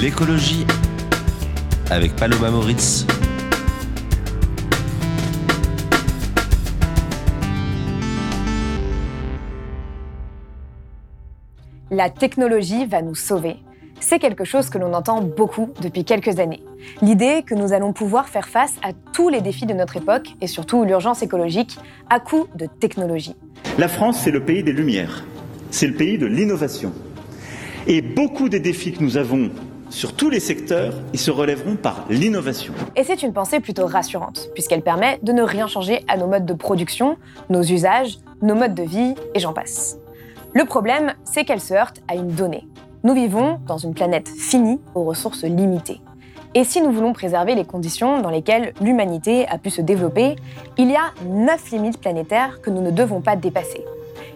L'écologie avec Paloma Moritz. La technologie va nous sauver. C'est quelque chose que l'on entend beaucoup depuis quelques années. L'idée que nous allons pouvoir faire face à tous les défis de notre époque et surtout l'urgence écologique à coup de technologie. La France, c'est le pays des Lumières. C'est le pays de l'innovation. Et beaucoup des défis que nous avons sur tous les secteurs, ils se relèveront par l'innovation. Et c'est une pensée plutôt rassurante, puisqu'elle permet de ne rien changer à nos modes de production, nos usages, nos modes de vie, et j'en passe. Le problème, c'est qu'elle se heurte à une donnée. Nous vivons dans une planète finie aux ressources limitées. Et si nous voulons préserver les conditions dans lesquelles l'humanité a pu se développer, il y a neuf limites planétaires que nous ne devons pas dépasser.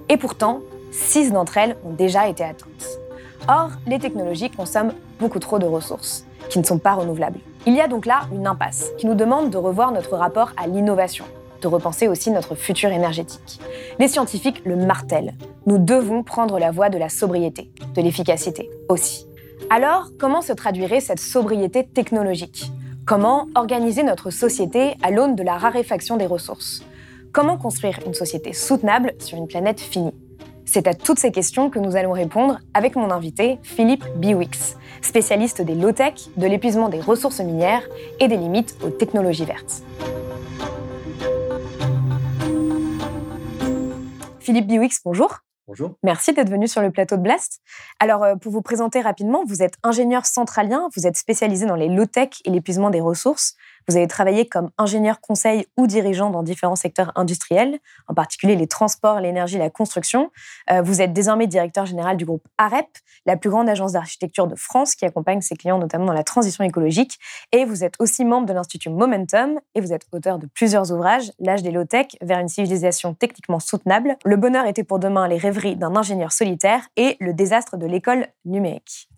Et pourtant, six d'entre elles ont déjà été atteintes. Or, les technologies consomment beaucoup trop de ressources, qui ne sont pas renouvelables. Il y a donc là une impasse qui nous demande de revoir notre rapport à l'innovation, de repenser aussi notre futur énergétique. Les scientifiques le martèlent. Nous devons prendre la voie de la sobriété, de l'efficacité aussi. Alors, comment se traduirait cette sobriété technologique? Comment organiser notre société à l'aune de la raréfaction des ressources? Comment construire une société soutenable sur une planète finie? C'est à toutes ces questions que nous allons répondre avec mon invité, Philippe Biwix, spécialiste des low-tech, de l'épuisement des ressources minières et des limites aux technologies vertes. Philippe Biwix, bonjour. Bonjour. Merci d'être venu sur le plateau de Blast. Alors, euh, pour vous présenter rapidement, vous êtes ingénieur centralien, vous êtes spécialisé dans les low-tech et l'épuisement des ressources. Vous avez travaillé comme ingénieur conseil ou dirigeant dans différents secteurs industriels, en particulier les transports, l'énergie, la construction. Euh, vous êtes désormais directeur général du groupe AREP, la plus grande agence d'architecture de France qui accompagne ses clients notamment dans la transition écologique. Et vous êtes aussi membre de l'Institut Momentum et vous êtes auteur de plusieurs ouvrages, L'âge des low-tech vers une civilisation techniquement soutenable, Le bonheur était pour demain les rêveries d'un ingénieur solitaire et Le désastre de l'école numérique.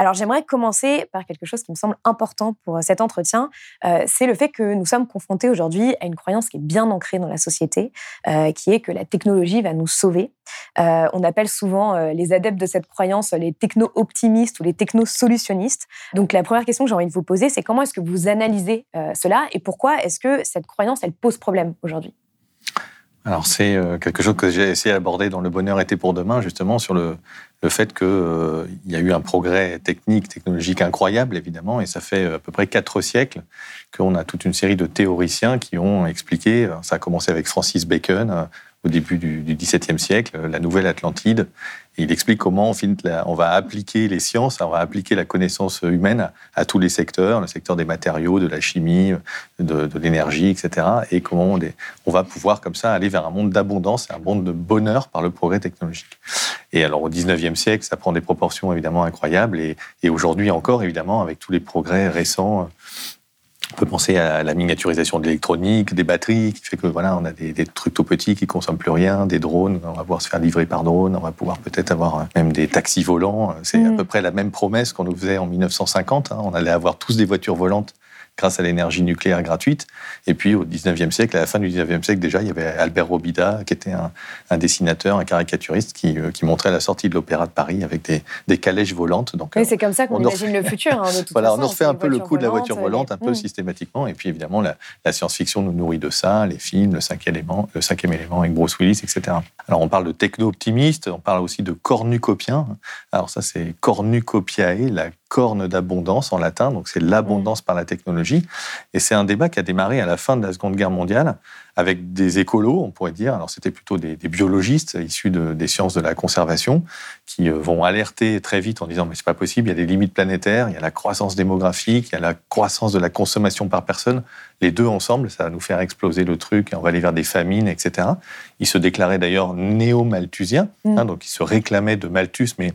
Alors j'aimerais commencer par quelque chose qui me semble important pour euh, cet entretien, euh, c'est le fait que nous sommes confrontés aujourd'hui à une croyance qui est bien ancrée dans la société, euh, qui est que la technologie va nous sauver. on appelle souvent les adeptes de cette croyance les techno-optimistes ou les techno-solutionnistes. Donc la première question que j'ai envie de vous poser, c'est comment est-ce que vous analysez cela et pourquoi est-ce que cette croyance, elle pose problème aujourd'hui? Alors c'est quelque chose que j'ai essayé d'aborder dans Le bonheur était pour demain, justement sur le, le fait qu'il euh, y a eu un progrès technique, technologique incroyable, évidemment, et ça fait à peu près quatre siècles qu'on a toute une série de théoriciens qui ont expliqué, ça a commencé avec Francis Bacon euh, au début du XVIIe siècle, la nouvelle Atlantide, il explique comment on va appliquer les sciences, on va appliquer la connaissance humaine à, tous les secteurs, le secteur des matériaux, de la chimie, de, l'énergie, etc. Et comment on, va pouvoir comme ça aller vers un monde d'abondance et un monde de bonheur par le progrès technologique. Et alors au 19e siècle, ça prend des proportions évidemment incroyables. Et, et aujourd'hui encore, évidemment, avec tous les progrès récents on peut penser à la miniaturisation de l'électronique, des batteries, qui fait que voilà, on a des, trucs tout petits qui consomment plus rien, des drones, on va pouvoir se faire livrer par drone, on va pouvoir peut-être avoir même des taxis volants. C'est à mm. peu près la même promesse qu'on nous faisait en 1950. Hein. On allait avoir tous des voitures volantes grâce à l'énergie nucléaire gratuite. Et puis au 19e siècle, à la fin du 19e siècle déjà, il y avait Albert Robida, qui était un, dessinateur, un caricaturiste, qui, euh, qui, montrait la sortie de l'Opéra de Paris avec des, des calèches volantes. Donc, oui, c'est comme ça qu'on imagine le futur. Hein, de toute voilà, on en refait un peu le coup de la voiture volante, un peu mm. systématiquement. Et puis évidemment, la, science-fiction nous nourrit de ça, les films, le cinquième élément, le cinquième élément avec Bruce Willis, etc. Alors on parle de techno-optimiste, on parle aussi de cornucopien. Alors ça, c'est cornucopiae, la corne d'abondance en latin, donc c'est l'abondance par la technologie. Et c'est un débat qui a démarré à la fin de la Seconde Guerre mondiale avec des écolos, on pourrait dire. Alors c'était plutôt des, biologistes issus des sciences de la conservation qui euh, vont alerter très vite en disant mais c'est pas possible, il y a des limites planétaires, il y a la croissance démographique, il y a la croissance de la consommation par personne. Les deux ensemble, ça va nous faire exploser le truc et on va aller vers des famines, etc. Ils se déclaraient d'ailleurs néo-malthusiens, mm. hein, donc ils se réclamaient de Malthus, mais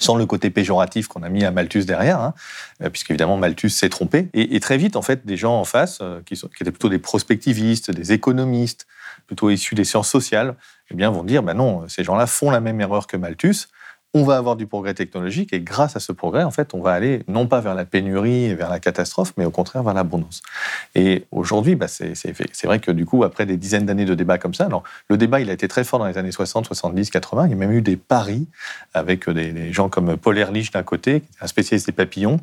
sans le côté péjoratif qu'on a mis à Malthus derrière, hein, euh, puisqu'évidemment Malthus s'est trompé. Et, très vite, en fait, des gens en face, euh, qui, sont, qui, étaient plutôt des prospectivistes, des économistes, plutôt issus des sciences sociales, eh bien, vont dire, ben non, ces gens-là font la même erreur que Malthus, on va avoir du progrès technologique et grâce à ce progrès, en fait, on va aller non pas vers la pénurie et vers la catastrophe, mais au contraire vers l'abondance. Et aujourd'hui, bah, c'est vrai que du coup, après des dizaines d'années de débats comme ça, alors, le débat, il a été très fort dans les années 60, 70, 80. Il y a même eu des paris avec des, gens comme Paul Ehrlich d'un côté, un spécialiste des papillons,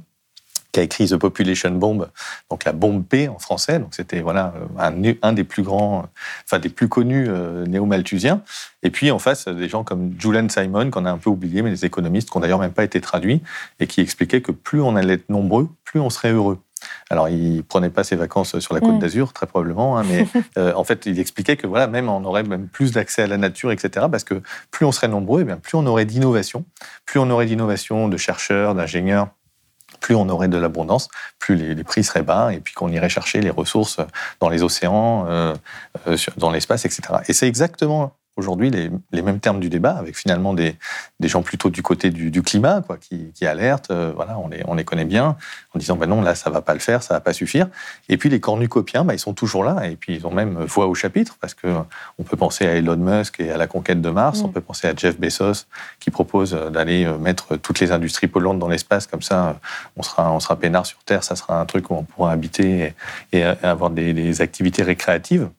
qui a écrit The Population Bomb, donc la bombe P en français. Donc c'était voilà un, un, des plus grands, enfin des plus connus euh, néo-malthusiens. Et puis en face des gens comme Julian Simon qu'on a un peu oublié, mais des économistes qui n'ont d'ailleurs même pas été traduits et qui expliquaient que plus on allait être nombreux, plus on serait heureux. Alors, il prenait pas ses vacances sur la côte mm. d'Azur, très probablement, hein, mais euh, en fait, il expliquait que voilà, même on aurait même plus d'accès à la nature, etc. Parce que plus on serait nombreux, et eh bien plus on aurait d'innovation, plus on aurait d'innovation de chercheurs, d'ingénieurs, plus on aurait de l'abondance, plus les, prix seraient bas et puis qu'on irait chercher les ressources dans les océans, euh, euh, dans l'espace, etc. Et c'est exactement aujourd'hui les, mêmes termes du débat, avec finalement des, des gens plutôt du côté du, climat, quoi, qui, qui alertent, euh, voilà, on les, on les connaît bien, en disant ben non, là, ça va pas le faire, ça va pas suffire. Et puis les cornucopiens, ben, ils sont toujours là, et puis ils ont même voix au chapitre, parce que on peut penser à Elon Musk et à la conquête de Mars, on mm. peut penser à Jeff Bezos, qui propose d'aller euh, mettre toutes les industries polluantes dans l'espace, comme ça, on sera, on sera peinard sur Terre, ça sera un truc où on pourra habiter et, avoir des, des activités récréatives.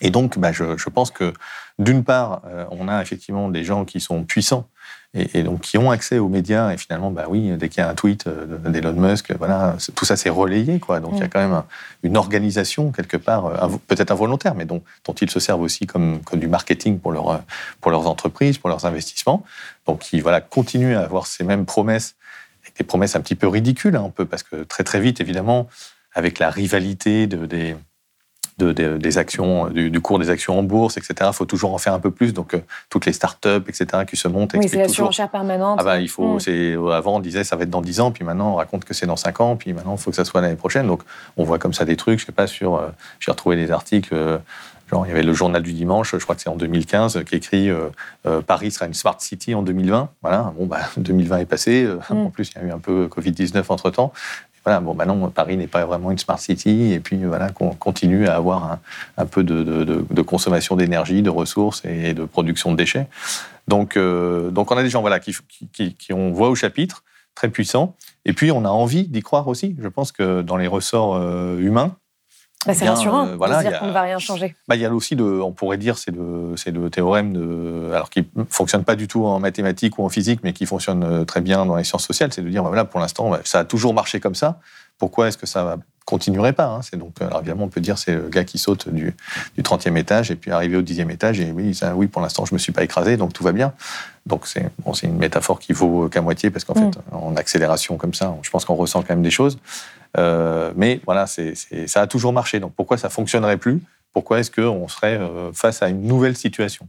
Et donc, bah, je, je, pense que d'une part, euh, on a effectivement des gens qui sont puissants et, donc qui ont accès aux médias. Et finalement, bah oui, dès qu'il y a un tweet euh, d'Elon Musk, voilà, tout ça s'est relayé. Quoi. Donc il y a mm. quand même une organisation quelque part, euh, peut-être involontaire, mais dont, dont, ils se servent aussi comme, comme du marketing pour, leur, pour leurs entreprises, pour leurs investissements. Donc ils voilà, continuent à avoir ces mêmes promesses, avec des promesses un petit peu ridicules, hein, un peu, parce que très très vite, évidemment, avec la rivalité de, des des actions, du, cours des actions en bourse, etc. Il faut toujours en faire un peu plus. Donc, euh, toutes les startups, etc., qui se montent. Oui, c'est la surenchère permanente. Ah bah, il faut, mm. avant, on disait ça va être dans 10 ans, puis maintenant, on raconte que c'est dans 5 ans, puis maintenant, il faut que ça soit l'année prochaine. Donc, on voit comme ça des trucs. Je sais pas, sur. Euh, j'ai retrouvé des articles. Euh, genre, il y avait le journal du dimanche, je crois que c'est en 2015, qui écrit Paris sera une smart city en 2020. Voilà, bon, bah, 2020 est passé. Mm. En plus, il y a eu un peu Covid-19 entre temps voilà, bon, non, Paris n'est pas vraiment une smart city, et puis voilà, qu'on continue à avoir un, peu de, consommation d'énergie, de ressources et de production de déchets. Donc, euh, donc on a des gens voilà, qui, qui, ont voix au chapitre, très puissants, et puis on a envie d'y croire aussi. Je pense que dans les ressorts euh, humains, bah, c'est rassurant euh, voilà, de dire qu'on ne va rien changer. Bah, il y a aussi, on pourrait dire, c'est le, le théorème, de, alors qui ne fonctionne pas du tout en mathématiques ou en physique, mais qui fonctionne euh, très bien dans les sciences sociales, c'est de dire, bah, voilà, pour l'instant, ça a toujours marché comme ça, pourquoi est-ce que ça ne continuerait pas hein? C'est donc, alors évidemment, on peut dire c'est le gars qui saute du, du 30e étage et puis arrivé au 10e étage et oui, ça, oui, pour l'instant, je me suis pas écrasé, donc tout va bien. Donc c'est bon, une métaphore qui vaut qu'à moitié parce qu'en mm. fait, en accélération comme ça, je pense qu'on ressent quand même des choses. Euh, mais voilà, c'est, ça a toujours marché. Donc pourquoi ça fonctionnerait plus? Pourquoi est-ce qu'on serait euh, face à une nouvelle situation?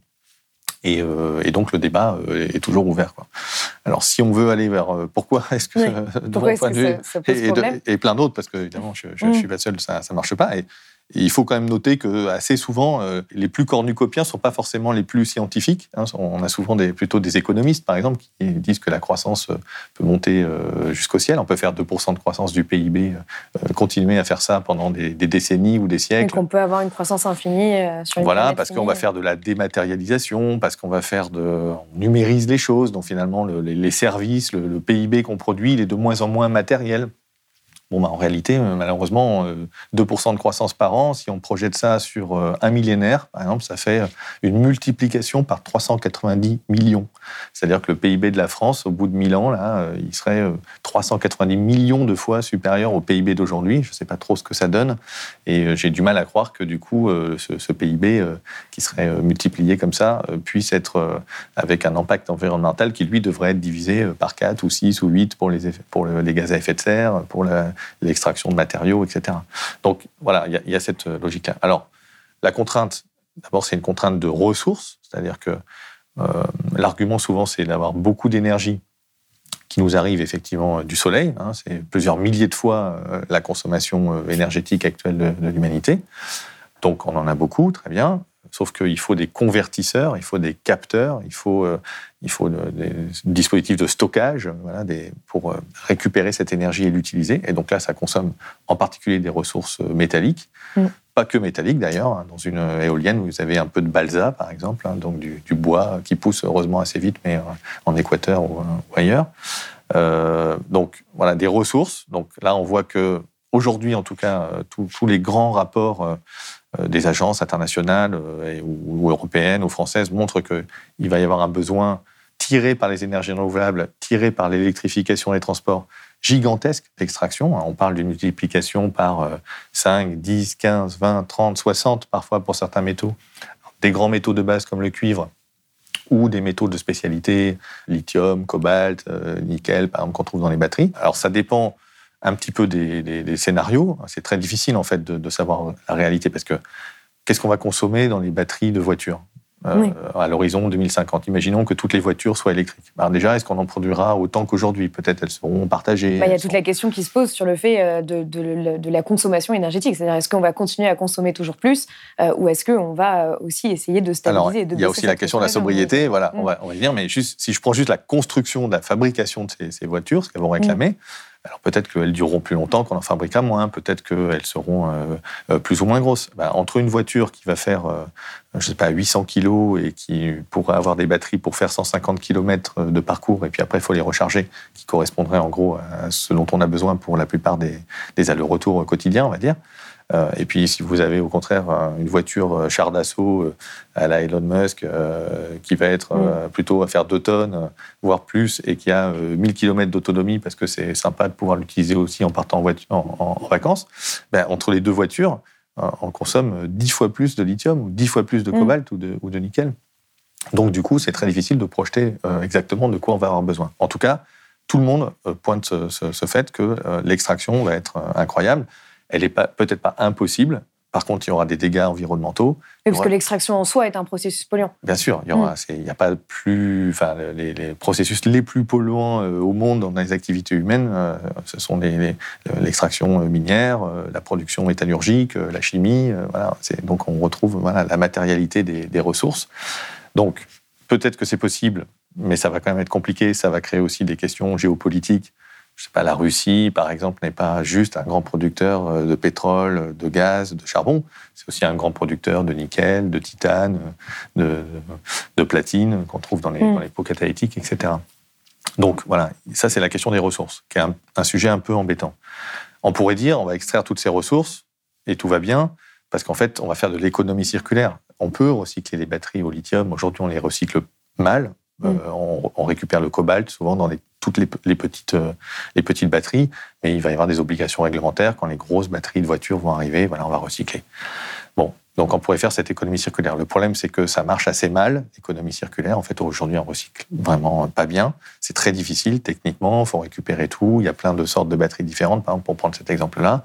Et, euh, et, donc le débat est toujours ouvert. Quoi. Alors si on veut aller vers pourquoi est-ce que, de mon point de vue, et, plein d'autres, parce que évidemment je ne mm. suis pas seul, ça ne marche pas. Et, il faut quand même noter que assez souvent, euh, les plus cornucopiens ne sont pas forcément les plus scientifiques. Hein. On a souvent des, plutôt des économistes, par exemple, qui disent que la croissance euh, peut monter euh, jusqu'au ciel. On peut faire 2% de croissance du PIB, continuer à faire ça pendant des, décennies ou des siècles. Et qu'on peut avoir une croissance infinie sur une Voilà, parce qu'on va faire de la dématérialisation, parce qu'on va faire de... On numérise les choses, donc finalement, les, services, le, le PIB qu'on produit, il est de moins en moins matériel. Bon, bah, en réalité, euh, malheureusement, 2% de croissance par an, si on projette ça sur un millénaire, par exemple, ça fait une multiplication par 390 millions. C'est-à-dire que le PIB de la France, au bout de 1000 ans, là, il serait 390 millions de fois supérieur au PIB d'aujourd'hui. Je ne sais pas trop ce que ça donne. Et j'ai du mal à croire que, du coup, ce, PIB qui serait multiplié comme ça puisse être avec un impact environnemental qui, lui, devrait être divisé par 4 ou 6 ou 8 pour les, pour les gaz à effet de serre, pour l'extraction de matériaux, etc. Donc voilà, il y, a cette logique-là. Alors, la contrainte, d'abord, c'est une contrainte de ressources, c'est-à-dire que euh, l'argument souvent, c'est d'avoir beaucoup d'énergie qui nous arrive effectivement du soleil. Hein, c'est plusieurs milliers de fois euh, la consommation euh, énergétique actuelle de l'humanité. Donc on en a beaucoup, très bien. Sauf qu'il faut des convertisseurs, il faut des capteurs, il faut, euh, il faut des dispositifs de stockage voilà, des, pour euh, récupérer cette énergie et l'utiliser. Et donc là, ça consomme en particulier des ressources euh, métalliques. Mm. Pas que métalliques d'ailleurs. Hein. Dans une éolienne, vous avez un peu de balsa, par exemple, hein, donc du, bois qui pousse heureusement assez vite, mais en Équateur ou, ailleurs. donc voilà, des ressources. Donc là, on voit que aujourd'hui, en tout cas, tous les grands rapports des agences internationales euh, ou, européennes ou françaises montrent qu'il va y avoir un besoin tiré par les énergies renouvelables, tiré par l'électrification des transports, gigantesque d'extraction. On parle d'une multiplication par 5, 10, 15, 20, 30, 60 parfois pour certains métaux. Des grands métaux de base comme le cuivre ou des métaux de spécialité, lithium, cobalt, euh, nickel, par exemple, qu'on trouve dans les batteries. Alors ça dépend un petit peu des, scénarios. C'est très difficile en fait de, savoir la réalité parce que qu'est-ce qu'on va consommer dans les batteries de voitures euh, à l'horizon 2050 Imaginons que toutes les voitures soient électriques. Alors déjà, est-ce qu'on en produira autant qu'aujourd'hui? Peut-être elles seront partagées. Bah, il y a toute la question qui se pose sur le fait euh, de, la consommation énergétique. C'est-à-dire, est-ce qu'on va continuer à consommer toujours plus euh, ou est-ce qu'on va aussi essayer de stabiliser Alors, Il y a aussi la question de la sobriété. Voilà, on, va, on va y dire. Mais juste, si je prends juste la construction de la fabrication de ces, voitures, ce qu'elles vont réclamer. Mm. Alors peut-être qu'elles dureront plus longtemps, qu'on en fabriquera moins, peut-être qu'elles seront euh, euh, plus ou moins grosses. Ben, entre une voiture qui va faire, euh, je sais pas, 800 kilos et qui pourrait avoir des batteries pour faire 150 km de parcours, et puis après il faut les recharger, qui correspondraient en gros à ce dont on a besoin pour la plupart des, des allers-retours quotidiens, on va dire. Euh, et puis, si vous avez au contraire une voiture euh, char d'assaut euh, à la Elon Musk qui va être mm. plutôt à faire 2 tonnes, voire plus, et qui a 1000 km d'autonomie parce que c'est sympa de pouvoir l'utiliser aussi en partant en, voiture, en, vacances, ben, entre les deux voitures, on consomme 10 fois plus de lithium ou 10 fois plus de mm. cobalt ou, de, ou, de, nickel. Donc, du coup, c'est très difficile de projeter exactement de quoi on va avoir besoin. En tout cas, tout le monde pointe ce fait que l'extraction va être incroyable. Elle n'est peut-être pas impossible. Par contre, il y aura des dégâts environnementaux. Oui, parce que l'extraction en soi est un processus polluant. Bien sûr, il y aura, mm. a pas plus, enfin, les, processus les plus polluants euh, au monde dans les activités humaines, euh, ce sont l'extraction minière, euh, la production métallurgique, la chimie. Voilà, donc on retrouve voilà, la matérialité des, des ressources. Donc peut-être que c'est possible, mais ça va quand même être compliqué. Ça va créer aussi des questions géopolitiques je sais pas, la Russie, par exemple, n'est pas juste un grand producteur euh, de pétrole, de gaz, de charbon. C'est aussi un grand producteur de nickel, de titane, de, de platine qu'on trouve dans les, mm. dans les, pots catalytiques, etc. Donc voilà, ça c'est la question des ressources, qui est un, sujet un peu embêtant. On pourrait dire, on va extraire toutes ces ressources et tout va bien, parce qu'en fait, on va faire de l'économie circulaire. On peut recycler les batteries au lithium. Aujourd'hui, on les recycle mal. Mm. Euh, on, on, récupère le cobalt souvent dans les toutes les, petites, euh, les petites batteries, mais il va y avoir des obligations réglementaires quand les grosses batteries de voitures vont arriver. Voilà, on va recycler. Donc on pourrait faire cette économie circulaire. Le problème, c'est que ça marche assez mal, l'économie circulaire. En fait, aujourd'hui, on recycle vraiment pas bien. C'est très difficile techniquement, il faut récupérer tout. Il y a plein de sortes de batteries différentes, par exemple, pour prendre cet exemple-là.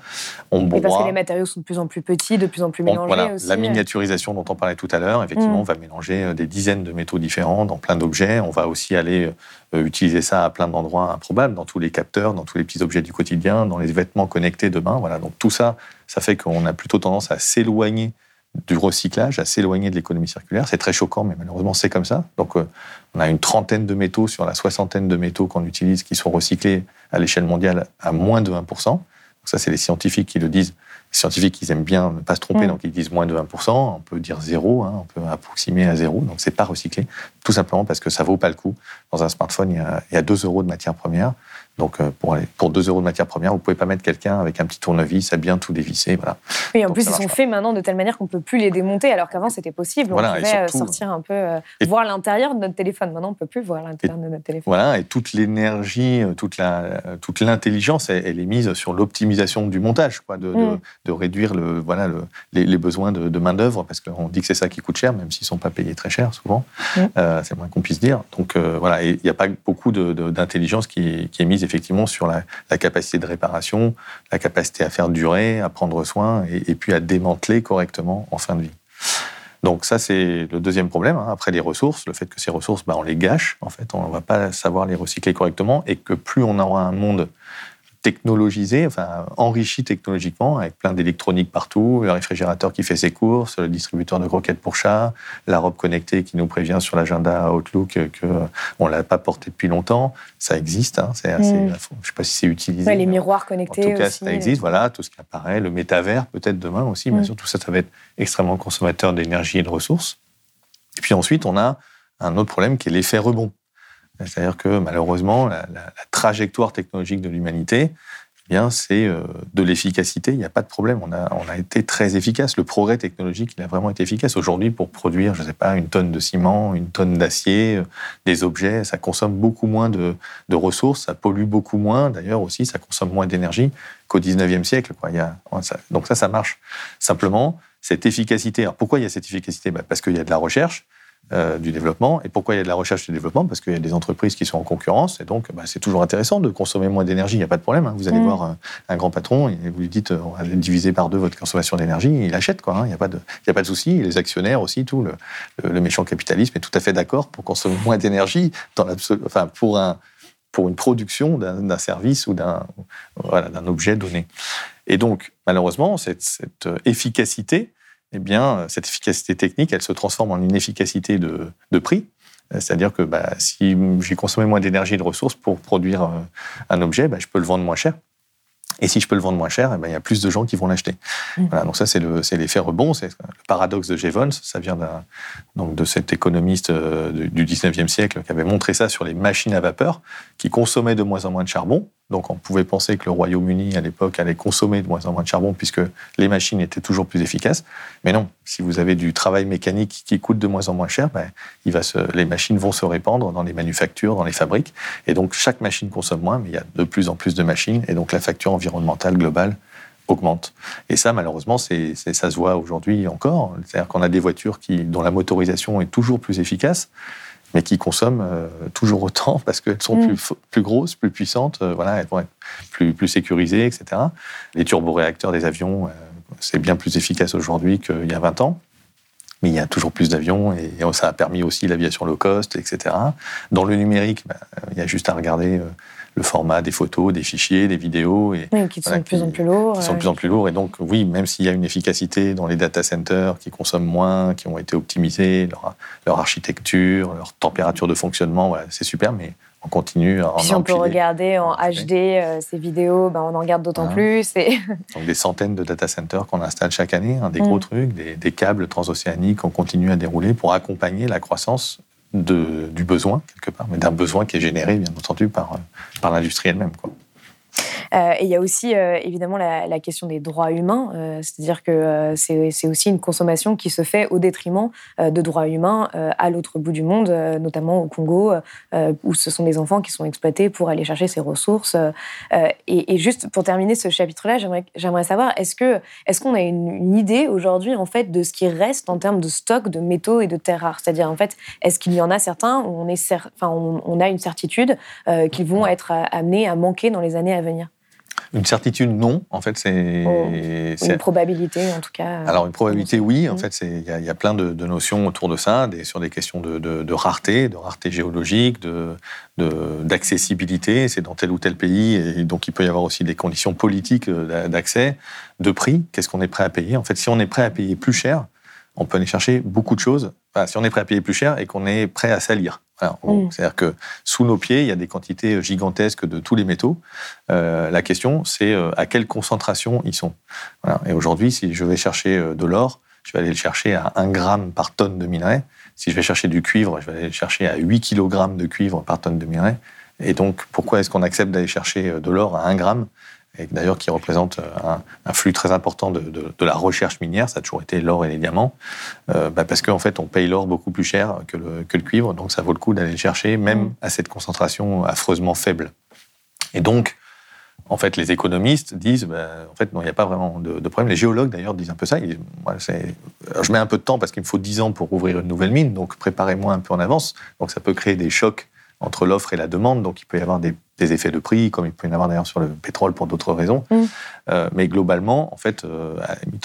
On broie. Et parce que les matériaux sont de plus en plus petits, de plus en plus mélangés voilà, aussi. La miniaturisation dont on parlait tout à l'heure, effectivement, mm. on va mélanger euh, des dizaines de métaux différents dans plein d'objets. On va aussi aller euh, utiliser ça à plein d'endroits improbables, dans tous les capteurs, dans tous les petits objets du quotidien, dans les vêtements connectés demain. Voilà, donc tout ça, ça fait qu'on a plutôt tendance à s'éloigner du recyclage, à s'éloigner de l'économie circulaire. C'est très choquant, mais malheureusement, c'est comme ça. Donc, euh, on a une trentaine de métaux sur la soixantaine de métaux qu'on utilise qui sont recyclés à l'échelle mondiale à moins de 1%. Donc, ça, c'est les scientifiques qui le disent. Les scientifiques, ils aiment bien ne pas se tromper, mm. donc ils disent moins de 20%. On peut dire zéro, hein, on peut approximer à zéro. Donc, c'est pas recyclé. Tout simplement parce que ça vaut pas le coup. Dans un smartphone, il y a, il y a 2 euros de matière première Donc, euh, pour, aller, pour 2 euros de matière première, vous pouvez pas mettre quelqu'un avec un petit tournevis à bien tout dévisser. Voilà. Oui, en Donc, plus, ils sont faits maintenant de telle manière qu'on peut plus les démonter, alors qu'avant, c'était possible. Voilà, on pouvait euh, surtout- sortir un peu, euh, voir l'intérieur de notre téléphone. Maintenant, on peut plus voir l'intérieur de notre téléphone. Voilà, et toute l'énergie, toute la, toute l'intelligence, elle, elle est mise sur l'optimisation du montage, quoi, de, de- Mm. de réduire le, voilà, le- les, les besoins de, de main d'œuvre, parce qu'on dit que c'est ça qui coûte cher, même s'ils sont pas payés très cher souvent. Mm. Euh, c'est moins qu'on puisse dire. Donc euh, voilà, il n'y a pas beaucoup d'intelligence qui est mise effectivement sur la, capacité de réparation, la capacité à faire durer, à prendre soin, et, et puis à démanteler correctement en fin de vie. Donc ça, c'est le deuxième problème. hein. Après les ressources, le fait que ces ressources, bah, on les gâche, en fait, on ne va pas savoir les recycler correctement, et que plus on aura un monde technologisé, enfin enrichi technologiquement, avec plein d'électronique partout, le réfrigérateur qui fait ses courses, le distributeur de croquettes pour chat, la robe connectée qui nous prévient sur l'agenda Outlook que euh, on l'a pas porté depuis longtemps, ça existe. hein, c'est assez, Mm. je sais pas si c'est utilisé. Ouais, les miroirs en connectés tout cas, aussi. ça existe, voilà, tout ce qui apparaît, le métavers peut-être demain aussi, bien Mm. sûr, tout ça, ça va être extrêmement consommateur d'énergie et de ressources. Et puis ensuite, on a un autre problème qui est l'effet rebond. C'est-à-dire que malheureusement, la, trajectoire technologique de l'humanité, eh bien, c'est euh, de l'efficacité. Il n'y a pas de problème. On a, on a été très efficace. Le progrès technologique, il a vraiment été efficace. Aujourd'hui, pour produire, je ne sais pas, une tonne de ciment, une tonne d'acier, euh, des objets, ça consomme beaucoup moins de, ressources, ça pollue beaucoup moins. D'ailleurs aussi, ça consomme moins d'énergie qu'au 19e siècle. Donc ça, ça marche. Simplement, cette efficacité. Alors pourquoi il y a cette efficacité? Bah, Parce qu'il y a de la recherche, euh, du développement. Et pourquoi il y a de la recherche et du développement? Parce qu'il y a des entreprises qui sont en concurrence. Et donc, bah, c'est toujours intéressant de consommer moins d'énergie. Il n'y a pas de problème. hein. Vous allez Mm. voir euh, un grand patron et vous lui dites euh, on va diviser par deux votre consommation d'énergie. Il achète. quoi. hein. Il n'y a, pas de- il y a pas de souci. Les actionnaires aussi, tout le, le- le méchant capitalisme est tout à fait d'accord pour consommer moins d'énergie dans l'absolu- enfin, pour, un, pour une production d'un d'un service ou d'un voilà, d'un objet donné. Et donc, malheureusement, cette, cette euh, efficacité, eh bien, cette efficacité technique, elle se transforme en une efficacité de, de prix. Euh, C'est-à-dire que bah, si j'ai consommé moins d'énergie et de ressources pour produire euh, un objet, bah, je peux le vendre moins cher. Et si je peux le vendre moins cher, eh ben, il y a plus de gens qui vont l'acheter. Mm. Voilà, donc ça, c'est le- c'est l'effet rebond, c'est le paradoxe de Jevons. Ça vient d'un- donc de cet économiste euh, du du 19e siècle qui avait montré ça sur les machines à vapeur qui consommaient de moins en moins de charbon. Donc on pouvait penser que le Royaume-Uni, à l'époque, allait consommer de moins en moins de charbon puisque les machines étaient toujours plus efficaces. Mais non, si vous avez du travail mécanique qui coûte de moins en moins cher, ben, il va se, les machines vont se répandre dans les manufactures, dans les fabriques. Et donc chaque machine consomme moins, mais il y a de plus en plus de machines. Et donc la facture environnementale globale augmente. Et ça, malheureusement, c'est, c'est- ça se voit aujourd'hui encore. C'est-à-dire qu'on a des voitures qui, dont la motorisation est toujours plus efficace, mais qui consomment euh, toujours autant parce qu'elles sont Mm. plus, plus grosses, plus puissantes, euh, voilà, elles vont être plus, plus sécurisées, etc. Les turboréacteurs des avions, euh, c'est bien plus efficace aujourd'hui qu'il y a 20 ans. Mais il y a toujours plus d'avions et ça a permis aussi l'aviation low cost, etc. Dans le numérique, bah, il y a juste à regarder le format des photos, des fichiers, des vidéos. Et, Oui, qui sont Voilà, de plus qui- en plus lourds. qui sont de plus en plus lourds. Et donc, oui, même s'il y a une efficacité dans les data centers qui consomment moins, qui ont été optimisés, leur, leur architecture, leur température de fonctionnement, voilà, c'est super, mais on continue à en si on peut regarder en. HD euh, ces vidéos, ben on en regarde d'autant plus. Et... Donc, des centaines de data centers qu'on installe chaque année, hein, des Mm. gros trucs, des, des câbles transocéaniques qu'on continue à dérouler pour accompagner la croissance de, du besoin, quelque part, mais d'un besoin qui est généré, bien entendu, par, euh, par l'industrie elle-même. Euh, et il y a aussi euh, évidemment la, question des droits humains, euh, c'est-à-dire que c'est aussi une consommation qui se fait au détriment de droits humains à l'autre bout du monde, notamment au Congo, où ce sont des enfants qui sont exploités pour aller chercher ces ressources. et, juste pour terminer ce chapitre-là, j'aimerais savoir est-ce que est-ce qu'on a une, idée aujourd'hui en fait de ce qui reste en termes de stock de métaux et de terres rares, c'est-à-dire en fait est-ce qu'il y en a certains où on a une certitude qu'ils vont être amenés à manquer dans les années à venir. Une certitude, non. En fait, c'est. Oh. c'est- Une probabilité, en tout cas. Alors une probabilité, oui. En Mm. fait, il y, a- il y a plein de, de notions autour de ça, des, sur des questions de, de- de rareté, de rareté géologique, de d'accessibilité. c'est dans tel ou tel pays, et donc il peut y avoir aussi des conditions politiques euh, d'a- d'accès, de prix. Qu'est-ce qu'on est prêt à payer? En fait, si on est prêt à payer plus cher, on peut aller chercher beaucoup de choses. Enfin, si on est prêt à payer plus cher et qu'on est prêt à salir. Voilà. Mm. C'est-à-dire que sous nos pieds, il y a des quantités gigantesques de tous les métaux. Euh, la question, c'est euh, à quelle concentration ils sont. Voilà. Et aujourd'hui, si je vais chercher euh, de l'or, je vais aller le chercher à 1 gramme par tonne de minerai. Si je vais chercher du cuivre, je vais aller le chercher à 8 kg de cuivre par tonne de minerai. Et donc, pourquoi est-ce qu'on accepte d'aller chercher de l'or à 1 gramme? Et d'ailleurs qui représente un, flux très important de, la recherche minière, ça a toujours été l'or et les diamants, bah, parce qu'en fait on paye l'or beaucoup plus cher que le, que le, cuivre, donc ça vaut le coup d'aller le chercher, même mmh. à cette concentration affreusement faible. Et donc, en fait, les économistes disent, ben, en fait, non, il n'y a pas vraiment de, problème. Les géologues, d'ailleurs, disent un peu ça. je mets un peu de temps parce qu'il me faut 10 ans pour ouvrir une nouvelle mine, donc préparez-moi un peu en avance. Donc, ça peut créer des chocs entre l'offre et la demande. Donc, il peut y avoir des, effets de prix, comme il peut y en avoir d'ailleurs sur le pétrole pour d'autres raisons. Mm. Euh, mais globalement, en fait, euh,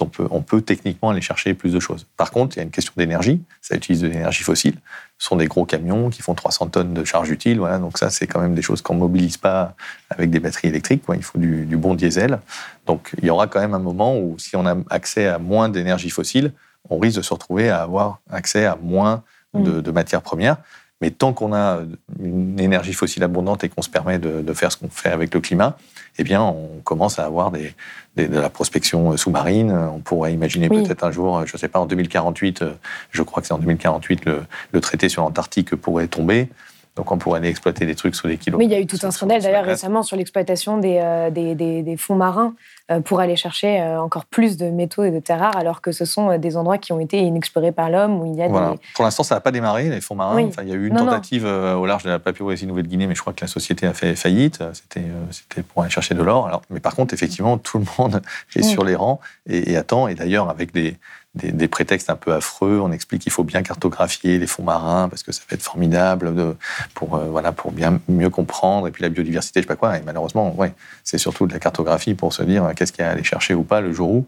on, peut, on peut techniquement aller chercher plus de choses. Par contre, il y a une question d'énergie. Ça utilise de l'énergie fossile. Ce sont des gros camions qui font 300 tonnes de charge utile. Voilà, donc ça, c'est quand même des choses qu'on ne mobilise pas avec des batteries électriques. Il faut du, du bon diesel. Donc, il y aura quand même un moment où, si on a accès à moins d'énergie fossile, on risque de se retrouver à avoir accès à moins de, mm. de matières premières. Mais tant qu'on a une énergie fossile abondante et qu'on se permet de, faire ce qu'on fait avec le climat, eh bien, on commence à avoir des, de la prospection sous-marine. On pourrait imaginer peut-être un jour, je ne sais pas, en 2048, je crois que c'est en 2048, le, le traité sur l'Antarctique pourrait tomber. Donc on pourrait aller exploiter des trucs sous des kilos. Oui, il y a eu tout un scandale d'ailleurs récemment sur l'exploitation des, euh, des, des, fonds marins euh, pour aller chercher euh, encore plus de métaux et de terres rares, alors que ce sont des endroits qui ont été inexplorés par l'homme, où il y a des... Pour l'instant, ça n'a pas démarré, les fonds marins. Enfin, il y a eu une tentative au large de la Papouasie-Nouvelle-Guinée, mais je crois que la société a fait faillite. C'était pour aller chercher de l'or. Mais par contre, effectivement, tout le monde est sur les rangs et, et attend. Et d'ailleurs, avec des, des, prétextes un peu affreux. On explique qu'il faut bien cartographier les fonds marins parce que ça va être formidable de, pour, euh, voilà, pour bien mieux comprendre. Et puis la biodiversité, je sais pas quoi. Et malheureusement, ouais, c'est surtout de la cartographie pour se dire euh, qu'est-ce qu'il y a à aller chercher ou pas le jour où,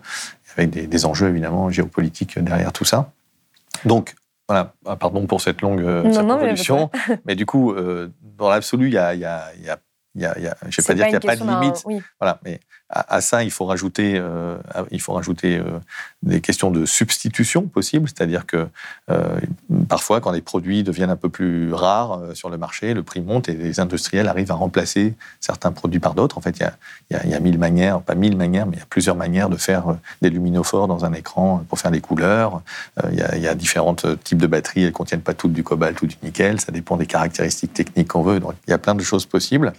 avec des, enjeux évidemment géopolitiques derrière tout ça. Donc, voilà, ah, pardon pour cette longue euh, introduction, mais, du coup, dans l'absolu, il y a, y, a, y a il y a, y a, je ne vais pas dire qu'il n'y a pas de limite. Voilà, mais à, ça, il faut rajouter, euh, il faut rajouter euh, des questions de substitution possibles, c'est-à-dire que euh, parfois, quand les produits deviennent un peu plus rares sur le marché, le prix monte et les industriels arrivent à remplacer certains produits par d'autres. En fait, il y a, y a, mille manières, pas mille manières, mais il y a plusieurs manières de faire des luminophores dans un écran pour faire des couleurs. Il y, y, a différents types de batteries, elles ne contiennent pas toutes du cobalt ou du nickel, ça dépend des caractéristiques techniques qu'on veut. Donc, il y a plein de choses possibles.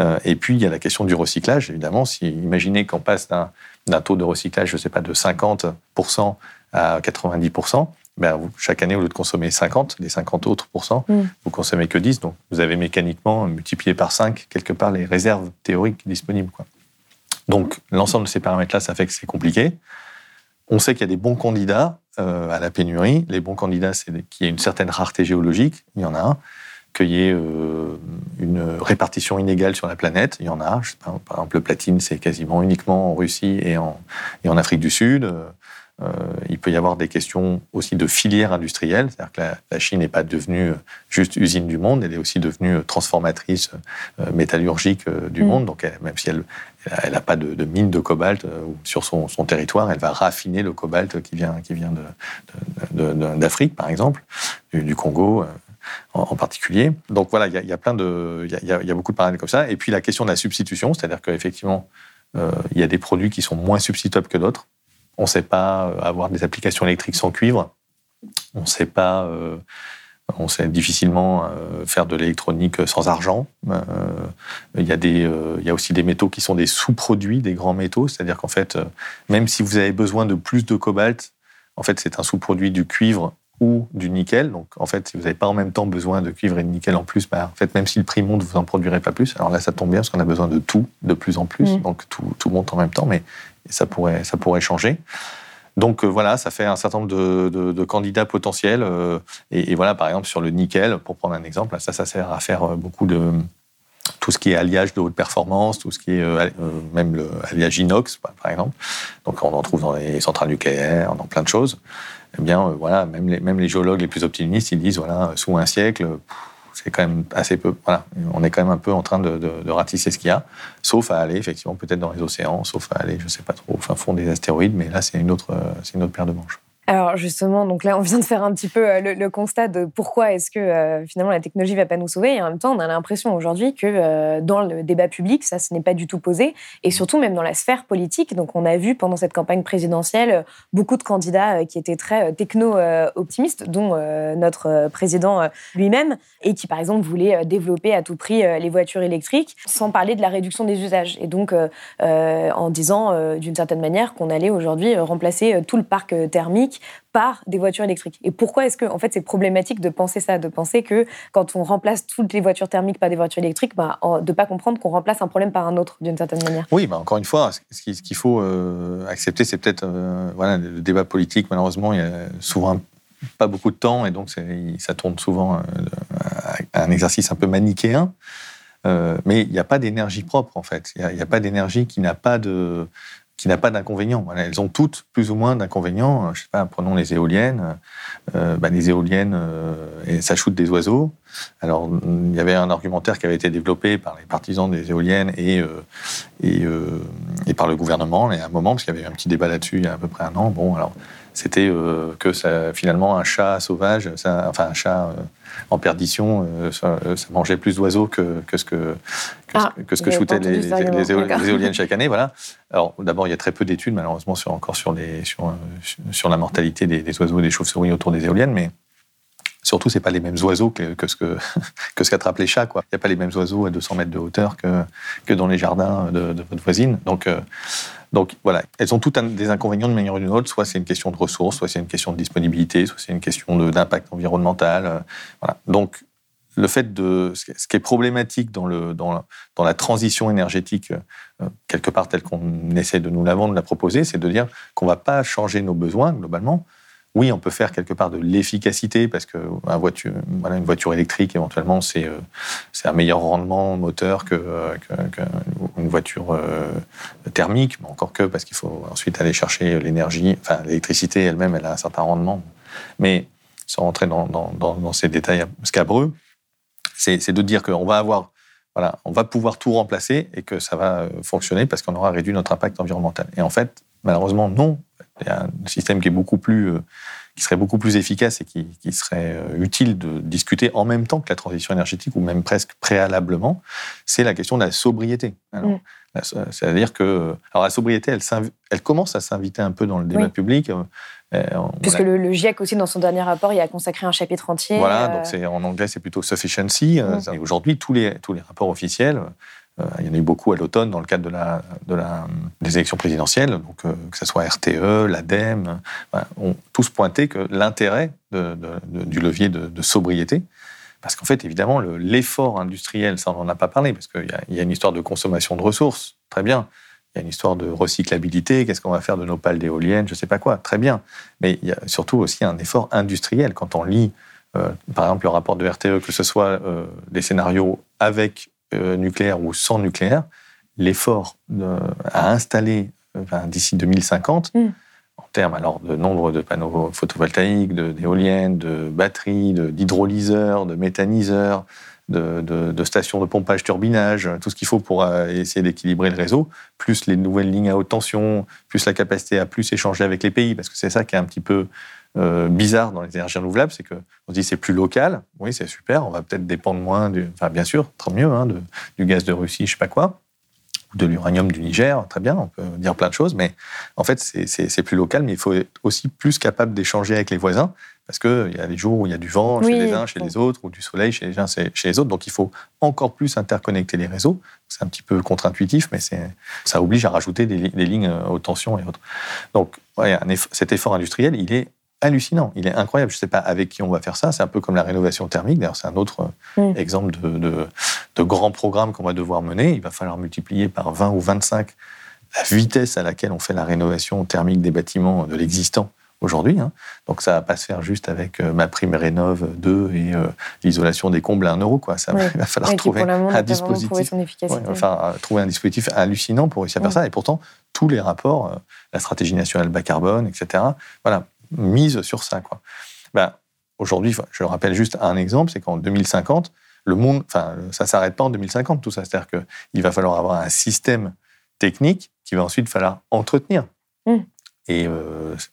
Euh, et puis, il y a la question du recyclage, évidemment. Si, imaginez qu'on passe d'un taux de recyclage, je ne sais pas, de 50% à 90%, ben, chaque année, au lieu de consommer 50, les 50 autres pourcents, mm. vous consommez que 10. Donc, vous avez mécaniquement multiplié par 5, quelque part, les réserves théoriques disponibles. Quoi. Donc, l'ensemble de ces paramètres-là, ça fait que c'est compliqué. On sait qu'il y a des bons candidats euh, à la pénurie. Les bons candidats, c'est qu'il y ait une certaine rareté géologique. Il y en a un qu'il y ait euh, une répartition inégale sur la planète. Il y en a. par exemple, le platine, c'est quasiment uniquement en Russie et en, et en Afrique du Sud. Euh, il peut y avoir des questions aussi de filière industrielle, c'est-à-dire que la, Chine n'est pas devenue juste usine du monde, elle est aussi devenue transformatrice euh, métallurgique du mm. monde. Donc, même si elle n'a pas de, mine de cobalt sur son, territoire, elle va raffiner le cobalt qui vient, qui vient d'Afrique, par exemple, du Congo, en, particulier. Donc voilà, il y, a plein de, il y, a beaucoup de paramètres comme ça. Et puis la question de la substitution, c'est-à-dire qu'effectivement, euh, il y a des produits qui sont moins substituables que d'autres. On ne sait pas euh, avoir des applications électriques sans cuivre. On ne sait pas. Euh, on sait difficilement faire de l'électronique sans argent. il, y a y a aussi des métaux qui sont des sous-produits des grands métaux, c'est-à-dire qu'en fait, même si vous avez besoin de plus de cobalt, en fait, c'est un sous-produit du cuivre ou du nickel. Donc, en fait, si vous n'avez pas en même temps besoin de cuivre et de nickel en plus, bah, en fait, même si le prix monte, vous n'en produirez pas plus. Alors là, ça tombe bien parce qu'on a besoin de tout de plus en plus. Mm. Donc, tout, tout, monte en même temps, mais ça pourrait, ça pourrait changer. Donc euh, voilà, ça fait un certain nombre de, candidats potentiels. Euh, et, voilà, par exemple, sur le nickel, pour prendre un exemple, ça, ça sert à faire euh, beaucoup de tout ce qui est alliage de haute performance, tout ce qui est même le alliage inox, par exemple. Donc on en trouve dans les centrales nucléaires, dans plein de choses eh bien, euh, voilà, même les, géologues les plus optimistes, ils disent, voilà, sous un siècle, c'est quand même assez peu. Voilà, on est quand même un peu en train de, ratisser ce qu'il y a, sauf à aller effectivement peut-être dans les océans, sauf à aller, je sais pas trop, au fond des astéroïdes, mais là c'est une autre, c'est une autre paire de manches. Alors justement, donc là, on vient de faire un petit peu euh, le, constat de pourquoi est-ce que euh, finalement la technologie va pas nous sauver. Et en même temps, on a l'impression aujourd'hui que euh, dans le débat public, ça, ce n'est pas du tout posé. Et surtout, même dans la sphère politique. Donc, on a vu pendant cette campagne présidentielle beaucoup de candidats qui étaient très techno-optimistes, dont notre président lui-même, et qui, par exemple, voulaient développer à tout prix les voitures électriques, sans parler de la réduction des usages. Et donc, en disant d'une certaine manière qu'on allait aujourd'hui remplacer tout le parc thermique par des voitures électriques. Et pourquoi est-ce que, en fait, c'est problématique de penser ça, de penser que quand on remplace toutes les voitures thermiques par des voitures électriques, bah, de pas comprendre qu'on remplace un problème par un autre d'une certaine manière. Oui, bah encore une fois, ce qu'il faut euh, accepter, c'est peut-être euh, voilà le débat politique. Malheureusement, il y a souvent pas beaucoup de temps et donc ça tourne souvent euh, à un exercice un peu manichéen. mais il n'y a pas d'énergie propre en fait. Il n'y a, pas d'énergie qui n'a pas de qui n'a pas d'inconvénients. elles ont toutes plus ou moins d'inconvénients. Je sais pas, prenons les éoliennes. Euh, bah, les éoliennes, euh, et ça shoot des oiseaux. Alors, il y avait un argumentaire qui avait été développé par les partisans des éoliennes et, euh, et, et, par le gouvernement à un moment, parce qu'il y avait eu un petit débat là-dessus il y a à peu près un an. Bon, alors, c'était que ça, finalement, un chat sauvage, ça, enfin, un chat en perdition, ça, mangeait plus d'oiseaux que, que, ce que, ah, que, ce que shootaient les, les, éoliennes chaque année. Voilà. Alors, d'abord, il y a très peu d'études, malheureusement, sur, encore sur, les, sur, sur la mortalité des, oiseaux et des chauves-souris autour des éoliennes, mais surtout, c'est pas les mêmes oiseaux que, ce que, que ce qu'attrapent les chats. Il n'y a pas les mêmes oiseaux à 200 mètres de hauteur que, que dans les jardins de, votre voisine. Donc, euh, donc voilà, elles ont toutes des inconvénients de manière ou d'une autre. Soit c'est une question de ressources, soit c'est une question de disponibilité, soit c'est une question d'impact environnemental. Euh, voilà. Donc le fait de ce qui est problématique dans, le, dans, dans la transition énergétique, euh, quelque part telle qu'on essaie de nous la de la proposer, c'est de dire qu'on ne va pas changer nos besoins globalement. Oui, on peut faire quelque part de l'efficacité parce que voiture, une voiture électrique, éventuellement, c'est euh, un meilleur rendement moteur qu'une euh, que, voiture thermique, mais encore que parce qu'il faut ensuite aller chercher l'énergie. Enfin, l'électricité elle-même, elle a un certain rendement. Mais sans rentrer dans, ces détails scabreux, c'est de dire qu'on va avoir, voilà, on va pouvoir tout remplacer et que ça va euh, fonctionner parce qu'on aura réduit notre impact environnemental. Et en fait, malheureusement, non. Il y a un système qui est beaucoup plus, euh, qui serait beaucoup plus efficace et qui, serait euh, utile de discuter en même temps que la transition énergétique ou même presque préalablement. C'est la question de la sobriété. Mm. C'est-à-dire que, alors la sobriété, elle, elle commence à s'inviter un peu dans le débat public. Euh, Puisque le, GIEC aussi, dans son dernier rapport, il a consacré un chapitre entier. Voilà, euh, donc en anglais, c'est plutôt sufficiency. Euh, mm. Et aujourd'hui, tous les, tous les rapports officiels, il y en a eu beaucoup à l'automne dans le cadre de la, de la, des élections présidentielles, donc que ce soit RTE, l'ADEME, ont tous pointé que l'intérêt du levier de, sobriété, parce qu'en fait, évidemment, l'effort industriel, ça on n'en a pas parlé, parce qu'il y, a une histoire de consommation de ressources, très bien, il y a une histoire de recyclabilité, qu'est-ce qu'on va faire de nos pales d'éoliennes, je ne sais pas quoi, très bien. Mais il y a surtout aussi un effort industriel. Quand on lit, euh, par exemple, le rapport de RTE, que ce soit euh, des scénarios avec euh, nucléaire ou sans nucléaire, l'effort à installer d'ici 2050, mm. en termes alors de nombre de panneaux photovoltaïques, d'éoliennes, de, de, batteries, d'hydrolyseurs, de méthaniseurs, de, stations de pompage, turbinage, tout ce qu'il faut pour euh, essayer d'équilibrer le réseau, plus les nouvelles lignes à haute tension, plus la capacité à plus échanger avec les pays, parce que c'est ça qui est un petit peu euh, bizarre dans les énergies renouvelables, c'est qu'on se dit c'est plus local, oui c'est super, on va peut-être dépendre moins, du, enfin bien sûr, très mieux, hein, du gaz de Russie, je sais pas quoi, de l'uranium du Niger, très bien, on peut dire plein de choses, mais en fait, c'est plus local, mais il faut être aussi plus capable d'échanger avec les voisins, parce qu'il y a des jours où il y a du vent chez les uns, chez les autres, ou du soleil chez les uns, chez les autres, donc il faut encore plus interconnecter les réseaux. C'est un petit peu contre-intuitif, mais ça oblige à rajouter des, lignes haute tension et autres. Donc, cet effort industriel, il est hallucinant, il est incroyable. Je ne sais pas avec qui on va faire ça. C'est un peu comme la rénovation thermique. D'ailleurs, c'est un autre mm. exemple de, de, de grand programme qu'on va devoir mener. Il va falloir multiplier par 20 ou 25 la vitesse à laquelle on fait la rénovation thermique des bâtiments de l'existant aujourd'hui. Hein. Donc ça va pas se faire juste avec euh, ma prime rénove 2 et euh, l'isolation des combles à 1 euro. Quoi. Ça il va falloir trouver un dispositif. enfin, euh, trouver un dispositif hallucinant pour réussir à faire ça. Et pourtant, tous les rapports, la stratégie nationale bas carbone, etc. Voilà, mise sur ça. Quoi. Ben, Aujourd'hui, je rappelle juste un exemple, c'est qu'en 2050, le monde, enfin, ça s'arrête pas en 2050, tout ça. C'est-à-dire qu'il va falloir avoir un système technique qui va ensuite falloir entretenir. Mmh. et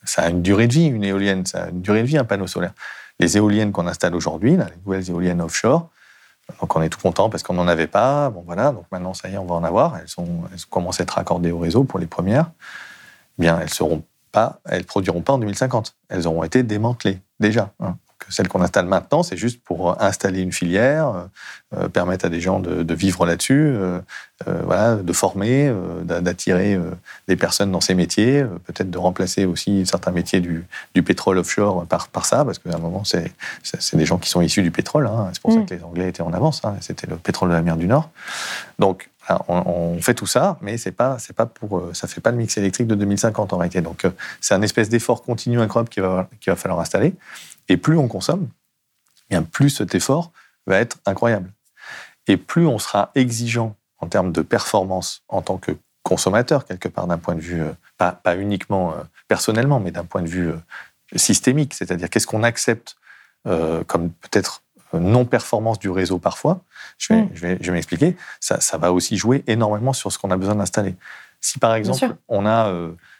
ça a une durée de vie, une éolienne, ça a une durée de vie, un panneau solaire. Les éoliennes qu'on installe aujourd'hui, les nouvelles éoliennes offshore, donc on est tout content parce qu'on n'en avait pas. Bon voilà, donc maintenant ça y est, on va en avoir. Elles, sont, elles commencent à être raccordées au réseau pour les premières. Eh bien, elles seront pas, elles produiront pas en 2050. Elles auront été démantelées déjà. Hein celle qu'on installe maintenant, c'est juste pour installer une filière, euh, euh, permettre à des gens de, vivre là-dessus, euh, voilà, de former, d'attirer des personnes dans ces métiers, peut-être de remplacer aussi certains métiers du, pétrole offshore par, par ça, parce qu'à un moment, c'est des gens qui sont issus du pétrole. Hein. c'est pour ça mm. que les Anglais étaient en avance. Hein. C'était le pétrole de la mer du Nord. Donc, on, fait tout ça, mais c'est pas, c'est pas pour, ça fait pas le mix électrique de 2050 en réalité. Donc, c'est un espèce d'effort continu incroyable qu'il va, va falloir installer. Et plus on consomme, bien plus cet effort va être incroyable. Et plus on sera exigeant en termes de performance en tant que consommateur, quelque part, d'un point de vue, euh, pas, uniquement euh, personnellement, mais d'un point de vue euh, systémique, c'est-à-dire qu'est-ce qu'on accepte comme peut-être non-performance du réseau parfois, je vais, mm. je vais, je vais m'expliquer, ça, ça, va aussi jouer énormément sur ce qu'on a besoin d'installer. Si par exemple, on a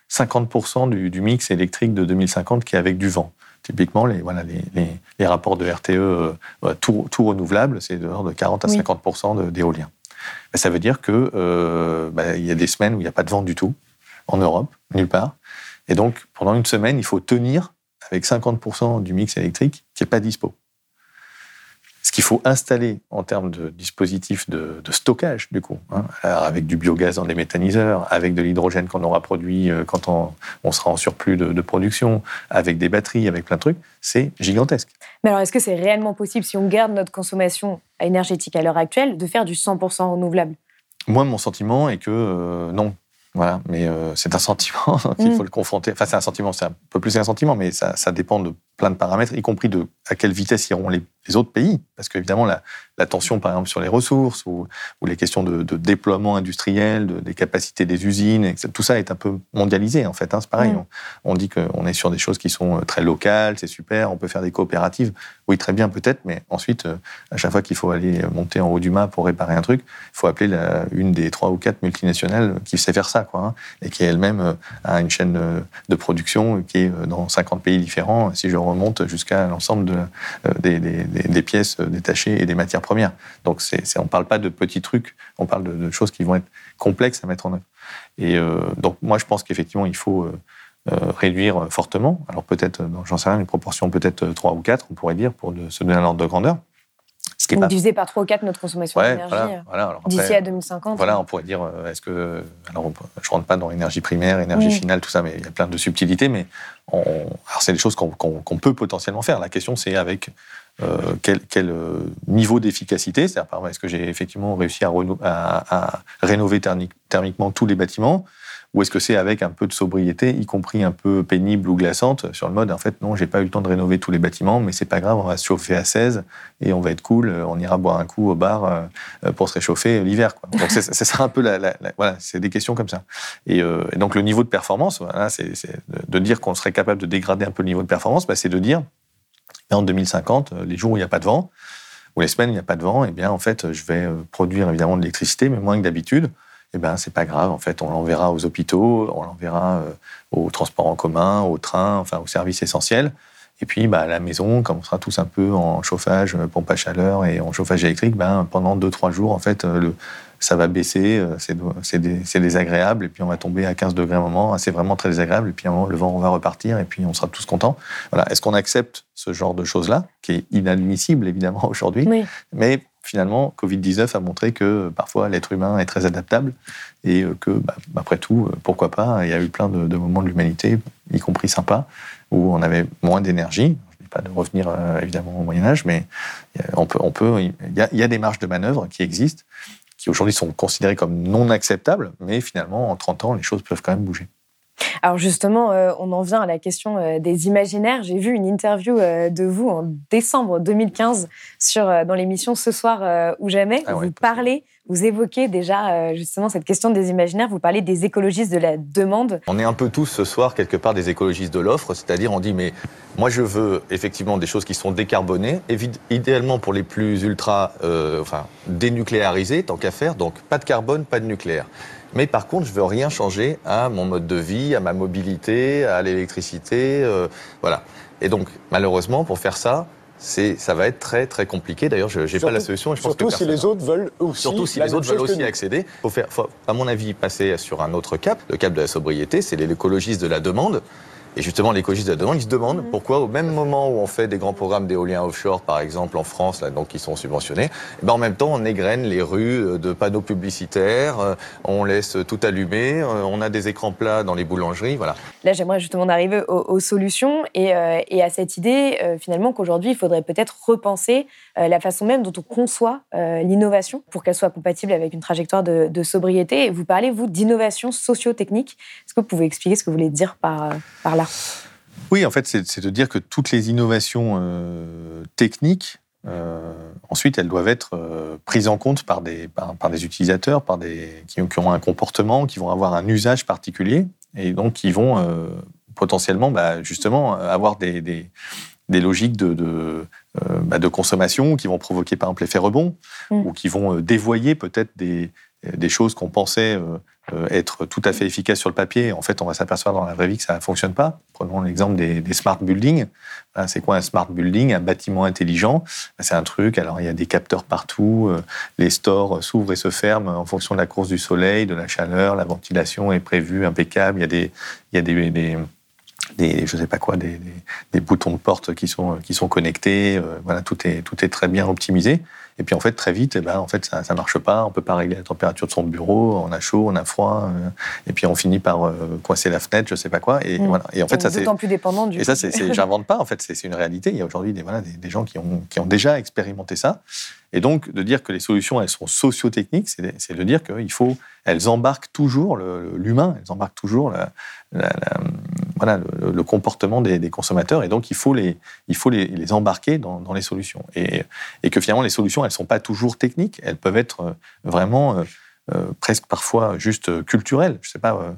50% du, du, mix électrique de 2050 qui est avec du vent, Typiquement, les, voilà, les, les, rapports de RTE euh, tout, tout, renouvelable, c'est de, de 40 à 50% d'éolien. Ben, ça veut dire qu'il euh, ben, y a des semaines où il n'y a pas de vent du tout, en Europe, nulle part. Et donc, pendant une semaine, il faut tenir avec 50 du mix électrique qui n'est pas dispo ce qu'il faut installer en termes de dispositifs de, stockage, du coup, hein, avec du biogaz dans les méthaniseurs, avec de l'hydrogène qu'on aura produit euh, quand on, sera en surplus de, production, avec des batteries, avec plein de trucs, c'est gigantesque. Mais alors, est-ce que c'est réellement possible, si on garde notre consommation énergétique à l'heure actuelle, de faire du 100% renouvelable? Moi, mon sentiment est que euh, non. Voilà, mais euh, c'est un sentiment qu'il mm. faut le confronter. Enfin, c'est un sentiment, c'est un peu plus qu'un sentiment, mais ça, ça dépend de plein de paramètres, y compris de à quelle vitesse iront les, les autres pays. Parce qu'évidemment, la, la, tension, par exemple, sur les ressources ou, ou les questions de, de déploiement industriel, de, des capacités des usines, tout ça est un peu mondialisé, en fait. Hein, c'est pareil. On, on, dit qu'on est sur des choses qui sont euh, très locales, c'est super, on peut faire des coopératives. Oui, très bien, peut-être, mais ensuite, euh, à chaque fois qu'il faut aller monter en haut du mât pour réparer un truc, il faut appeler la, une des trois ou quatre multinationales qui sait faire ça, quoi, hein, et qui elle-même euh, a une chaîne de production qui est dans 50 pays différents. Si je remonte jusqu'à l'ensemble euh, des, pièces détachées et des matières premières. Donc on ne parle pas de petits trucs, on parle de, choses qui vont être complexes à mettre en œuvre. Et euh, donc moi je pense qu'effectivement il faut euh, réduire fortement. Alors peut-être, j'en sais rien, une proportion peut-être 3 ou 4, on pourrait dire, pour se donner un ordre de grandeur. Ce Donc, diviser par 3 ou 4 notre consommation d'énergie d'ici à 2050. Voilà, on pourrait dire, est-ce que. Alors, je ne rentre pas dans l'énergie primaire, énergie finale, tout ça, mais il y a plein de subtilités, mais alors c'est des choses qu'on peut potentiellement faire. La question, c'est avec euh, quel, euh, niveau d'efficacité, c'est-à-dire est-ce que j'ai effectivement réussi à, à, rénover thermiquement tous les bâtiments ou est-ce que c'est avec un peu de sobriété, y compris un peu pénible ou glaçante, sur le mode, en fait, non, j'ai pas eu le temps de rénover tous les bâtiments, mais c'est pas grave, on va se chauffer à 16 et on va être cool, on ira boire un coup au bar euh, pour se réchauffer l'hiver. Donc c'est ça un peu la, voilà, c'est des questions comme ça. Et, euh, donc le niveau de performance, voilà, c'est de dire qu'on serait capable de dégrader un peu le niveau de performance, bah, c'est de dire, en 2050, les jours où il n'y a pas de vent, ou les semaines où il n'y a pas de vent, eh bien en fait, je vais euh, produire évidemment de l'électricité, mais moins que d'habitude eh ben c'est pas grave. En fait, on l'enverra aux hôpitaux, on l'enverra euh, aux transports en commun, aux trains, enfin aux services essentiels. Et puis, bah, à la maison, comme on sera tous un peu en chauffage, euh, pompe à chaleur et en chauffage électrique, ben, pendant 2-3 jours, en fait, euh, le, ça va baisser, c'est désagréable, et puis on va tomber à 15 degrés à un moment, c'est vraiment très désagréable, et puis à un moment, le vent va repartir, et puis on sera tous contents. Voilà. Est-ce qu'on accepte ce genre de choses-là, qui est inadmissible évidemment aujourd'hui, oui. mais finalement, Covid-19 a montré que parfois l'être humain est très adaptable et que, bah, après tout, pourquoi pas, il y a eu plein de, moments de l'humanité, y compris sympas, où on avait moins d'énergie. Je ne pas de revenir euh, évidemment au Moyen-Âge, mais on peut, on peut, il, y a, il y a des marges de manœuvre qui existent, qui aujourd'hui sont considérées comme non acceptables, mais finalement, en 30 ans, les choses peuvent quand même bouger. Alors justement, euh, on en vient à la question euh, des imaginaires. J'ai vu une interview euh, de vous en décembre 2015 sur, dans l'émission Ce soir ou jamais. Ah vous parlez, vous évoquez déjà justement cette question des imaginaires. Vous parlez des écologistes de la demande. On est un peu tous ce soir quelque part des écologistes de l'offre, c'est-à-dire on dit mais moi je veux effectivement des choses qui sont décarbonées, idéalement pour les plus ultra, enfin dénucléarisées tant qu'à faire, donc pas de carbone, pas de nucléaire. Mais par contre, je veux rien changer à mon mode de vie, à ma mobilité, à l'électricité, euh, voilà. Et donc, malheureusement, pour faire ça, c'est, ça va être très très compliqué. D'ailleurs, je n'ai pas la solution. je surtout si les autres veulent aussi. Surtout si les autres veulent aussi accéder. Il faut faire, à mon avis, passer sur un autre cap. Le cap de la sobriété, c'est l'écologiste de la demande. Et justement, l'écologiste de la demande, il se demande mhm. pourquoi, au même moment où on fait des grands programmes d'éolien offshore, par exemple en France, là, donc qui sont subventionnés, eh ben en même temps, on égrène les rues euh, de panneaux publicitaires, euh, on laisse tout allumer, euh, on a des écrans plats dans les boulangeries, voilà. Là, j'aimerais justement arriver aux, solutions et, et, à cette idée, finalement, qu'aujourd'hui, il faudrait peut-être repenser la façon même dont on conçoit l'innovation pour qu'elle soit compatible avec une trajectoire de, sobriété. Et vous parlez, vous, d'innovation socio-technique. Est-ce que vous pouvez expliquer ce que vous voulez dire par, par là? Oui, en fait, c'est de dire que toutes les innovations euh, techniques, euh, ensuite, elles doivent être euh, prises en compte par des, par, des utilisateurs, par des, qui, ont un comportement, qui vont avoir un usage particulier, et donc qui vont potentiellement, bah, justement, avoir des, des, logiques de, bah, de, consommation qui vont provoquer, par exemple, l'effet rebond, mmh. ou qui vont dévoyer peut-être des, des choses qu'on pensait euh, être tout à fait efficace sur le papier. En fait, on va s'apercevoir dans la vraie vie que ça ne fonctionne pas. Prenons l'exemple des, smart buildings. C'est quoi un smart building? Un bâtiment intelligent. C'est un truc, alors il y a des capteurs partout, euh, les stores s'ouvrent et se ferment en fonction de la course du soleil, de la chaleur, la ventilation est prévue impeccable, il y a des, il y a des, des des, je sais pas quoi, des, des, boutons de porte qui sont, qui sont connectés. Euh, voilà, tout est, tout est très bien optimisé. Et puis en fait, très vite, eh ben, en fait, ça ne marche pas. On peut pas régler la température de son bureau. On a chaud, on a froid. Euh, et puis on finit par euh, coincer la fenêtre, je sais pas quoi. Et, mm. voilà. et en fait, ça c'est. D'autant plus dépendant du. Et ça, c'est, j'invente pas. En fait, c'est, une réalité. Il y a aujourd'hui des, voilà, des, gens qui ont, qui ont déjà expérimenté ça. Et donc, de dire que les solutions, elles sont socio-techniques, c'est de dire qu'il faut, elles embarquent toujours l'humain, elles embarquent toujours la, voilà, le, comportement des, consommateurs. Et donc, il faut les, il faut les, les embarquer dans, dans, les solutions. Et, et, que finalement, les solutions, elles ne sont pas toujours techniques, elles peuvent être euh, vraiment euh, euh, presque parfois juste culturelles. Je sais pas,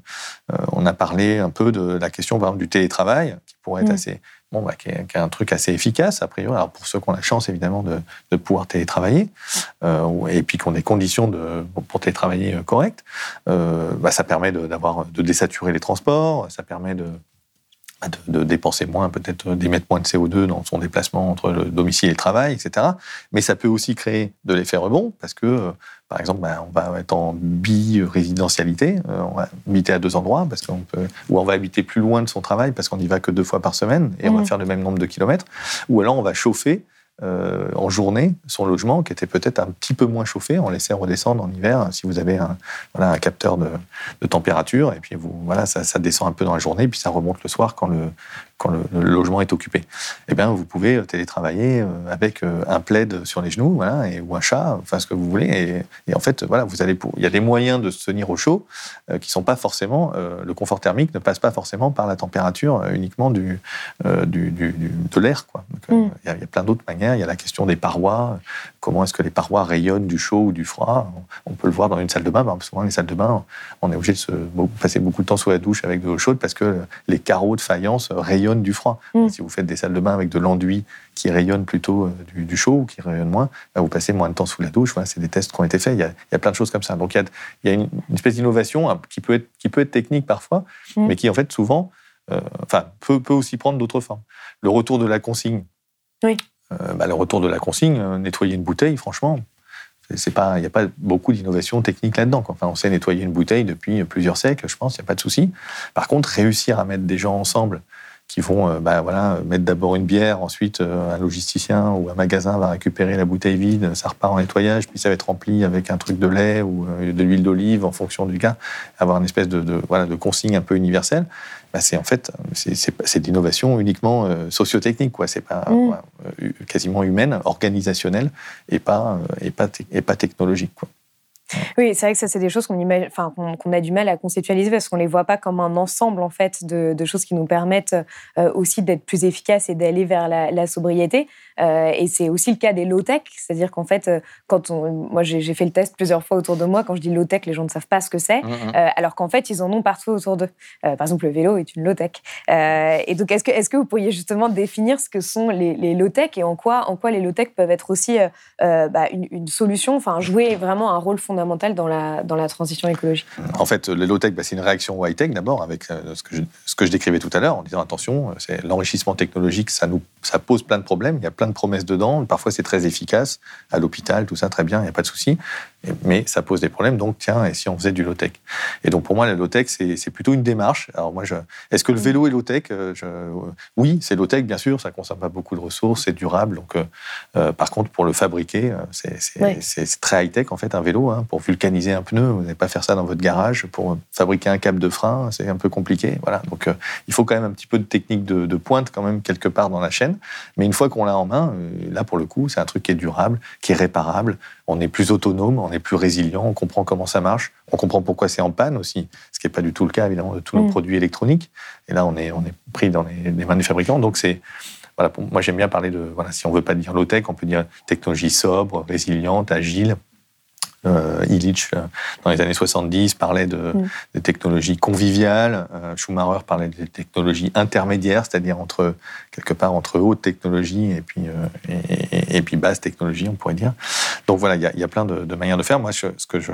on a parlé un peu de la question, par exemple, du télétravail, qui pourrait être mm. assez bon, bah, qui, est, un truc assez efficace, a priori. Alors, pour ceux qui ont la chance, évidemment, de, de pouvoir télétravailler, euh, et puis qui ont des conditions de, pour télétravailler euh, correctes, euh, bah, ça permet de, de désaturer les transports, ça permet de, bah, de, dépenser moins, peut-être d'émettre moins de CO2 dans son déplacement entre le domicile et le travail, etc. Mais ça peut aussi créer de l'effet rebond, parce que par exemple, ben, on va être en bi-résidentialité, euh, on va habiter à deux endroits, parce qu'on peut, ou on va habiter plus loin de son travail parce qu'on n'y va que deux fois par semaine et on va mmh. faire le même nombre de kilomètres, ou alors on va chauffer euh, en journée son logement qui était peut-être un petit peu moins chauffé, on laissait redescendre en hiver si vous avez un, voilà, un capteur de, température et puis vous, voilà, ça, ça, descend un peu dans la journée puis ça remonte le soir quand le, quand le, logement est occupé. Eh bien, vous pouvez euh, télétravailler euh, avec euh, un plaid sur les genoux, voilà, et, ou un chat, enfin ce que vous voulez. Et, en fait, voilà, vous allez pour, il y a des moyens de se tenir au chaud qui sont pas forcément. le confort thermique ne passe pas forcément par la température uniquement du, du, de l'air, quoi. Mm. il, y a, plein d'autres manières. Il y a la question des parois. Comment est-ce que les parois rayonnent du chaud ou du froid On peut le voir dans une salle de bain. souvent, les salles de bain, on est obligé de se, passer beaucoup de temps sous la douche avec de l'eau chaude parce que les carreaux de faïence rayonnent du froid. Mm. Si vous faites des salles de bain avec de l'enduit qui rayonne plutôt euh, du, chaud ou qui rayonne moins, bah, vous passez moins de temps sous la douche. c'est des tests qui ont été faits. Il y a, plein de choses comme ça. Donc il y a, une, espèce d'innovation qui peut, être, qui peut être technique parfois, mm. mais qui en fait souvent euh, enfin, peut, peut, aussi prendre d'autres formes. Le retour de la consigne. Oui. Euh, bah, le retour de la consigne, nettoyer une bouteille, franchement, c'est pas, il n'y a pas beaucoup d'innovation technique là-dedans. Enfin, on sait nettoyer une bouteille depuis plusieurs siècles, je pense, il n'y a pas de souci. Par contre, réussir à mettre des gens ensemble qui vont euh, bah, voilà, mettre d'abord une bière, ensuite euh, un logisticien ou un magasin va récupérer la bouteille vide, ça repart en nettoyage, puis ça va être rempli avec un truc de lait ou euh, de l'huile d'olive en fonction du cas, avoir une espèce de, voilà, de consigne un peu universelle. Bah, c'est en fait c'est de l'innovation uniquement sociotechnique quoi c'est pas mmh. quasiment humaine organisationnelle et pas et pas et pas technologique quoi. Oui, c'est vrai que ça, c'est des choses qu'on enfin, qu'on a du mal à conceptualiser parce qu'on les voit pas comme un ensemble en fait de, de choses qui nous permettent euh, aussi d'être plus efficaces et d'aller vers la, la sobriété. Euh, et c'est aussi le cas des low-tech, c'est-à-dire qu'en fait, euh, quand on, moi j'ai fait le test plusieurs fois autour de moi, quand je dis low-tech, les gens ne savent pas ce que c'est, mmh, mmh. alors qu'en fait, ils en ont partout autour d'eux. par exemple, le vélo est une low-tech. et donc, est-ce que, est que vous pourriez justement définir ce que sont les, les low-tech et en quoi, en quoi les low-tech peuvent être aussi bah, une, une, solution, enfin jouer vraiment un rôle fondamental dans la, transition écologique. En fait, le low-tech, bah, c'est une réaction high-tech d'abord, avec euh, ce que, je, ce que je décrivais tout à l'heure, en disant attention, euh, c'est l'enrichissement technologique, ça, nous, ça pose plein de problèmes, il y a plein de promesses dedans, parfois c'est très efficace, à l'hôpital, tout ça, très bien, il n'y a pas de souci, mais ça pose des problèmes, donc tiens, et si on faisait du low-tech? Et donc pour moi, le low-tech, c'est plutôt une démarche. Alors moi, est-ce que le vélo est low-tech? Oui, c'est low-tech, bien sûr, ça ne consomme pas beaucoup de ressources, c'est durable, donc par contre, pour le fabriquer, c'est très high-tech en fait un vélo. Hein. Pour vulcaniser un pneu, vous n'allez pas faire ça dans votre garage. Pour fabriquer un câble de frein, c'est un peu compliqué. Voilà. Donc euh, il faut quand même un petit peu de technique de, pointe quand même quelque part dans la chaîne. Mais une fois qu'on l'a en main, euh, là pour le coup, c'est un truc qui est durable, qui est réparable. On est plus autonome, on est plus résilient, on comprend comment ça marche, on comprend pourquoi c'est en panne aussi, ce qui n'est pas du tout le cas évidemment de tous nos mm. produits électroniques. Et là, on est, on est pris dans les, les mains des fabricants. Donc c'est voilà, moi j'aime bien parler de, voilà, si on veut pas dire low-tech, on peut dire technologie sobre, résiliente, agile. Euh, Illich, euh, dans les années 70, parlait de, mm. technologies conviviales. Euh, Schumacher parlait de technologies intermédiaires, c'est-à-dire entre quelque part entre haute technologie et puis euh, et, puis basse technologie, on pourrait dire. Donc voilà, il y, y, a plein de, de, manières de faire. Moi, ce que je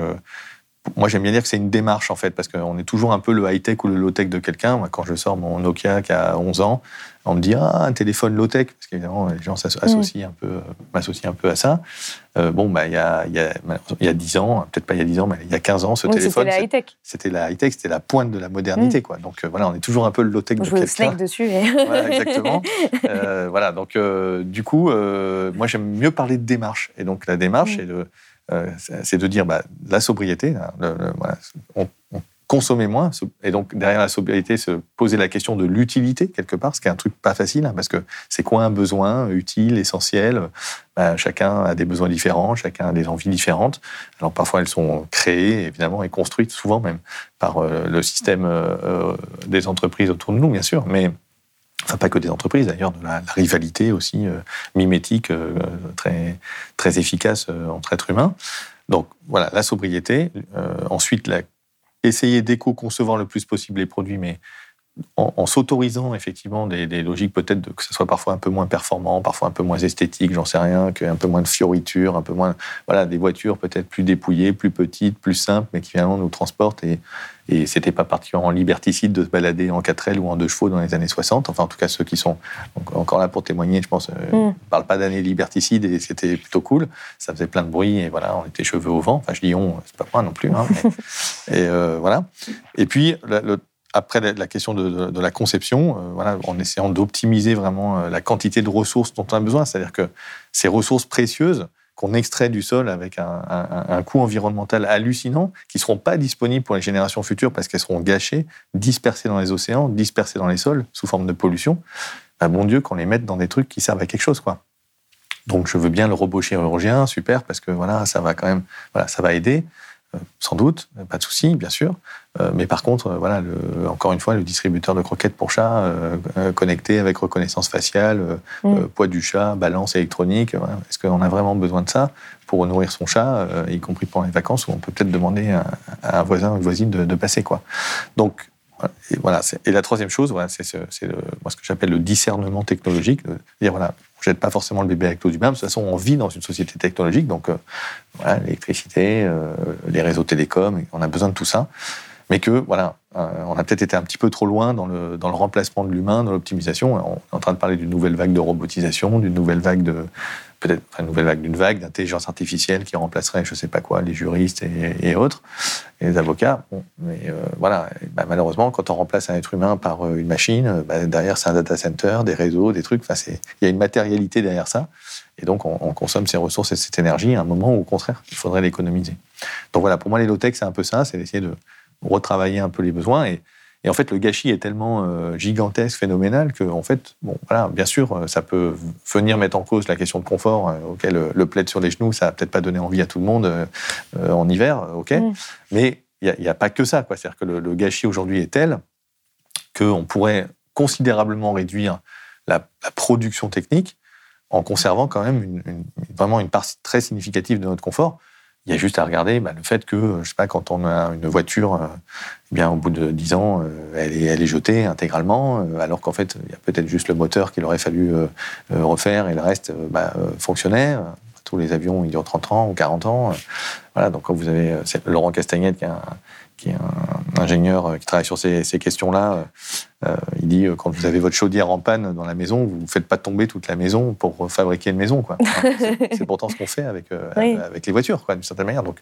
moi, j'aime bien dire que c'est une démarche, en fait, parce qu'on est toujours un peu le high-tech ou le low-tech de quelqu'un. Moi, quand je sors mon Nokia qui a 11 ans, on me dit Ah, un téléphone low-tech, parce qu'évidemment, les gens s'associent un, peu, m'associent un peu à ça. Euh, bon, bah, il y, a, il, y a, il y a 10 ans, peut-être pas il y a 10 ans, mais il y a 15 ans, ce téléphone. C'était la high-tech. C'était la high-tech, c'était la pointe de la modernité, mm. quoi. Donc, euh, voilà, on est toujours un peu le low-tech de quelqu'un. Snake dessus. voilà, exactement. euh, voilà, donc, euh, du coup, moi, j'aime mieux parler de démarche. Et donc, la démarche, mm. de euh, c'est de dire bah, la sobriété, hein, on, consommer moins, et donc derrière la sobriété, se poser la question de l'utilité quelque part, ce qui est un truc pas facile, hein, parce que c'est quoi un besoin utile, essentiel? Bah, Chacun a des besoins différents, chacun a des envies différentes. Alors parfois elles sont créées, évidemment, et construites souvent même par euh, le système euh, des entreprises autour de nous, bien sûr, mais enfin pas que des entreprises d'ailleurs, de la, rivalité aussi euh, mimétique euh, très, très efficace euh, entre êtres humains. Donc voilà, la sobriété. ensuite, la, essayer d'éco-concevoir le plus possible les produits, mais en, s'autorisant effectivement des, logiques peut-être que ce soit parfois un peu moins performant, parfois un peu moins esthétique, j'en sais rien, qu'un peu moins de fioritures, un peu moins, voilà, des voitures peut-être plus dépouillées, plus petites, plus simples, mais qui finalement nous transportent et, et c'était pas particulièrement liberticide de se balader en 4L ou en deux chevaux dans les années 60. Enfin, en tout cas, ceux qui sont encore là pour témoigner, je pense, ne euh, mm. parlent pas d'années liberticides et c'était plutôt cool. Ça faisait plein de bruit et voilà, on était cheveux au vent. Enfin, je dis on, c'est pas moi non plus. Hein, et euh, voilà. Et puis, le, après la question de, la conception, euh, voilà, en essayant d'optimiser vraiment euh, la quantité de ressources dont on a besoin, c'est-à-dire que ces ressources précieuses qu'on extrait du sol avec un, coût environnemental hallucinant, qui ne seront pas disponibles pour les générations futures parce qu'elles seront gâchées, dispersées dans les océans, dispersées dans les sols sous forme de pollution, bah, bon Dieu qu'on les mette dans des trucs qui servent à quelque chose, quoi. Donc je veux bien le robot chirurgien, super, parce que voilà, ça va quand même, voilà, ça va aider. Euh, sans doute, pas de souci, bien sûr. Euh, mais par contre, euh, voilà, le, encore une fois, le distributeur de croquettes pour chat connecté avec reconnaissance faciale, mm. poids du chat, balance électronique. Est-ce qu'on a vraiment besoin de ça pour nourrir son chat, y compris pendant les vacances, où on peut peut-être demander à, un voisin ou une voisine de, passer quoi. Donc et voilà. Et la troisième chose, voilà, c'est ce, ce que j'appelle le discernement technologique, dire voilà, on jette pas forcément le bébé avec l'eau du bain. De toute façon, on vit dans une société technologique, donc euh, l'électricité, euh, les réseaux télécoms, on a besoin de tout ça. Mais que voilà, euh, on a peut-être été un petit peu trop loin dans le, dans le remplacement de l'humain, dans l'optimisation. On est en train de parler d'une nouvelle vague de robotisation, d'une nouvelle vague de peut-être une nouvelle vague d'une vague d'intelligence artificielle qui remplacerait, je sais pas quoi, les juristes et, autres, et les avocats. Bon, mais euh, voilà, bah, malheureusement, quand on remplace un être humain par euh, une machine, bah, derrière c'est un data center, des réseaux, des trucs. Il y a une matérialité derrière ça, et donc on, consomme ces ressources et cette énergie à un moment où, au contraire, il faudrait l'économiser. Donc voilà, pour moi, les low-tech, c'est un peu ça, c'est d'essayer de retravailler un peu les besoins et et en fait, le gâchis est tellement euh, gigantesque, phénoménal, que, en fait, bon, voilà, bien sûr, euh, ça peut venir mettre en cause la question de confort, euh, auquel le plaid sur les genoux, ça va peut-être pas donné envie à tout le monde en hiver, ok. Mm. Mais il n'y a, pas que ça, quoi. C'est-à-dire que le, gâchis aujourd'hui est tel qu'on pourrait considérablement réduire la, production technique en conservant quand même vraiment une partie très significative de notre confort. Il y a juste à regarder bah, le fait que, je sais pas, quand on a une voiture, euh, eh bien, au bout de 10 ans, euh, elle, est, jetée intégralement, euh, alors qu'en fait, il y a peut-être juste le moteur qu'il aurait fallu refaire et le reste bah, fonctionnait. Tous les avions, ils durent 30 ans ou 40 ans. Voilà, donc quand vous avez Laurent Castagnette qui est un, ingénieur qui travaille sur ces questions-là, euh, il dit euh, quand vous avez votre chaudière en panne dans la maison, vous ne faites pas tomber toute la maison pour fabriquer une maison. Quoi. c'est pourtant ce qu'on fait avec, euh, avec les voitures, d'une certaine manière. Donc,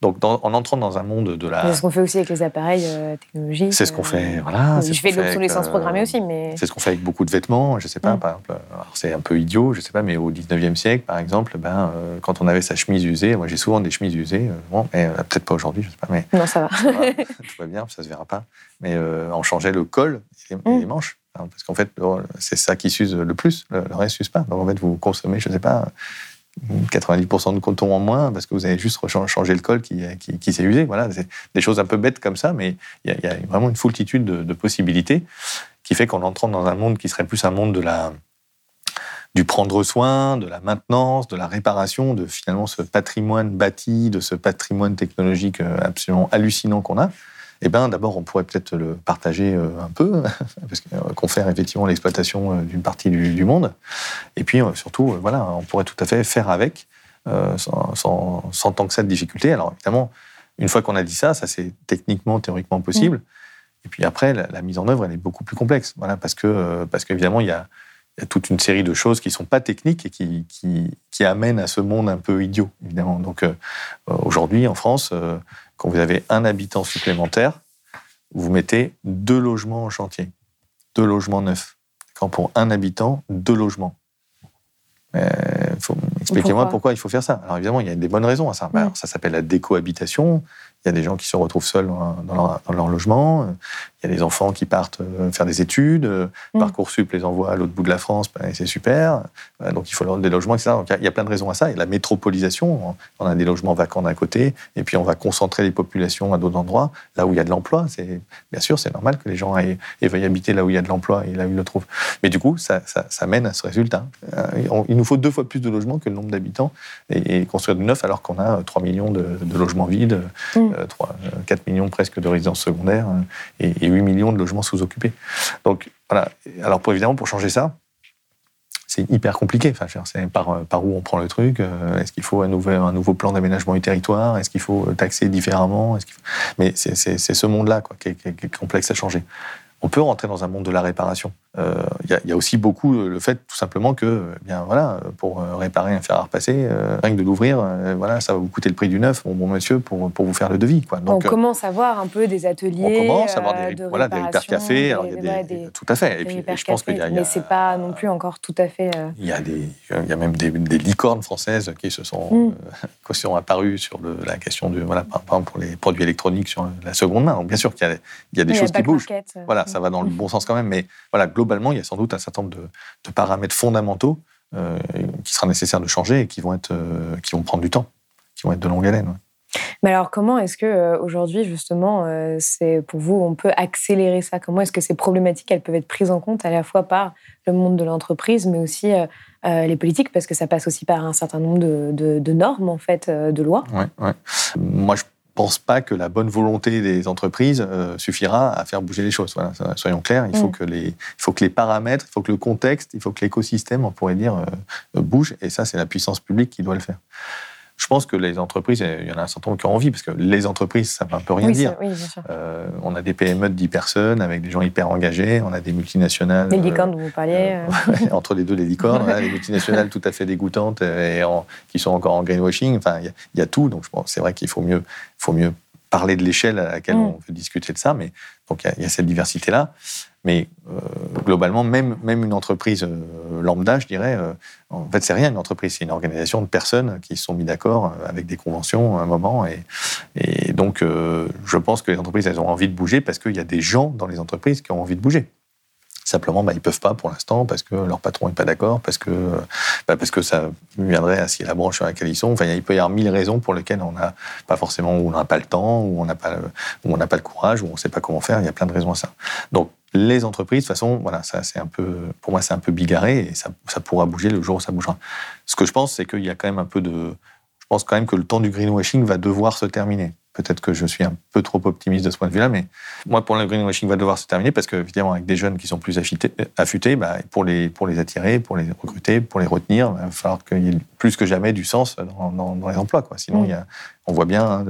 donc en entrant dans un monde de la. C'est ce qu'on fait aussi avec les appareils technologiques. C'est ce qu'on fait, voilà. Je fais de l'obsolescence programmée aussi, mais. C'est ce qu'on fait avec beaucoup de vêtements, je sais pas, mm. par exemple. C'est un peu idiot, je sais pas, mais au 19e siècle, par exemple, ben, quand on avait sa chemise usée, moi j'ai souvent des chemises usées, bon, mais peut-être pas aujourd'hui, je sais pas, mais. Non, ça va. tout va bien, ça se verra pas. Mais on changeait le col et les, mm. manches. Hein, parce qu'en fait, c'est ça qui s'use le plus, le, reste ne s'use pas. Donc en fait, vous consommez, je ne sais pas, 90% de coton en moins parce que vous avez juste changé le col qui, qui, s'est usé. Voilà, c'est des choses un peu bêtes comme ça, mais il y, a vraiment une foultitude de, possibilités qui fait qu'en entrant dans un monde qui serait plus un monde de la, du prendre soin, de la maintenance, de la réparation, de finalement ce patrimoine bâti, de ce patrimoine technologique euh, absolument hallucinant qu'on a, eh ben, d'abord, on pourrait peut-être le partager euh, un peu, parce qu'on fait effectivement l'exploitation euh, d'une partie du, monde. Et puis, euh, surtout, voilà, on pourrait tout à fait faire avec, sans, tant que ça de difficulté. Alors, évidemment, une fois qu'on a dit ça, ça c'est techniquement, théoriquement possible. Et puis après, la, mise en œuvre, elle est beaucoup plus complexe. Voilà, parce que, parce qu'évidemment, il y a, toute une série de choses qui ne sont pas techniques et qui, qui, amènent à ce monde un peu idiot, évidemment. Donc, aujourd'hui, en France, quand vous avez un habitant supplémentaire, vous mettez deux logements en chantier, deux logements neufs. Quand pour un habitant, deux logements. Euh, expliquez-moi pourquoi il faut faire ça. Alors évidemment, il y a des bonnes raisons à ça. Bah, ça s'appelle la décohabitation. Il y a des gens qui se retrouvent seuls dans leur, logement. Il y a des enfants qui partent euh, faire des études. Mm. Parcoursup les envoie à l'autre bout de la France. Ben, c'est super. Donc il faut des logements, etc. Donc il y a plein de raisons à ça. Et la métropolisation, on a des logements vacants d'un côté, et puis on va concentrer les populations à d'autres endroits, là où il y a de l'emploi. C'est bien sûr, c'est normal que les gens aillent, veuillent habiter là où il y a de l'emploi et là où ils le trouvent. Mais du coup, ça, mène à ce résultat. Euh, il nous faut deux fois plus de logements que le nombre d'habitants et, construire de neuf alors qu'on a 3 millions de, logements vides. Mm. 3, euh, 4 euh, millions presque de résidences secondaires euh, et, 8 millions de logements sous-occupés. Donc voilà. Alors évidemment pour changer ça, c'est hyper compliqué. Enfin, c'est par, par où on prend le truc. Est-ce qu'il faut un nouveau, plan d'aménagement du territoire Est-ce qu'il faut taxer différemment Mais c'est ce monde-là qui, est complexe à changer on peut rentrer dans un monde de la réparation. Il euh, y, a aussi beaucoup le fait tout simplement que, eh bien voilà, pour euh, réparer un fer à repasser, euh, rien que de l'ouvrir, voilà, ça va vous coûter le prix du neuf, mon bon monsieur, pour, pour vous faire le devis. Quoi. Donc, on commence à voir un peu des ateliers. On commence à voir des, de voilà, des cafés. tout à fait. Et puis, je pense qu'il y a, Mais c'est pas non plus encore tout à fait. Il y a des, il y a même des, licornes françaises qui se sont, mm. qui sont apparues sur le, la question du, voilà, par exemple pour les produits électroniques sur la seconde main. Donc bien sûr qu'il y a, il y a des choses qui bougent. voilà, ça va dans le bon sens quand même, mais voilà, globalement, il y a sans doute un certain nombre de, paramètres fondamentaux euh, qui sera nécessaire de changer et qui vont, être, euh, qui vont prendre du temps, qui vont être de longue haleine. Mais alors, comment est-ce que euh, aujourd'hui, justement, c'est pour vous, on peut accélérer ça? Comment est-ce que ces problématiques, elles peuvent être prises en compte à la fois par le monde de l'entreprise, mais aussi les politiques, parce que ça passe aussi par un certain nombre de, de normes, en fait, de lois. Ouais, ouais. Moi, je pense pas que la bonne volonté des entreprises euh, suffira à faire bouger les choses. Voilà, soyons clairs, il faut, mm. que les, il faut que les paramètres, il faut que le contexte, il faut que l'écosystème, on pourrait dire, euh, bouge. Et ça, c'est la puissance publique qui doit le faire je pense que les entreprises, il y en a un certain nombre qui ont envie, parce que les entreprises, ça ne veut un peu rien dire. Euh, on a des PME de 10 personnes avec des gens hyper engagés, on a des multinationales. Les licornes dont vous parliez. Euh, entre les deux, les licornes, les multinationales tout à fait dégoûtantes et qui sont encore en greenwashing. Enfin, il y, a tout. Donc, c'est vrai qu'il faut mieux, faut mieux parler de l'échelle à laquelle mm. on veut discuter de ça. Mais donc, il y, a cette diversité-là. Mais euh, globalement, même, même une entreprise euh, lambda, je dirais, euh, en fait, c'est rien une entreprise, c'est une organisation de personnes qui se sont mis d'accord avec des conventions à un moment. Et, et donc, je pense que les entreprises, elles ont envie de bouger parce qu'il y a des gens dans les entreprises qui ont envie de bouger. Simplement, bah, ils ne peuvent pas pour l'instant parce que leur patron n'est pas d'accord, parce que, bah, parce que ça viendrait à la branche sur laquelle ils sont. Enfin, il peut y avoir mille raisons pour lesquelles on n'a pas forcément, ou on n'a pas le temps, ou on n'a pas, on n'a pas le courage, ou on ne sait pas comment faire. Il y a plein de raisons à ça. Donc, les entreprises, de toute façon, voilà, ça c'est un peu, pour moi c'est un peu bigarré et ça, ça, pourra bouger le jour où ça bougera. Ce que je pense, c'est qu'il y a quand même un peu de, je pense quand même que le temps du greenwashing va devoir se terminer. Peut-être que je suis un peu trop optimiste de ce point de vue-là, mais moi, pour le greenwashing va devoir se terminer parce que, évidemment, avec des jeunes qui sont plus affûtés, bah, pour, les, pour les attirer, pour les recruter, pour les retenir, il va falloir qu'il y ait plus que jamais du sens dans, les emplois. Quoi. Sinon, mm. il y a, on voit bien hein,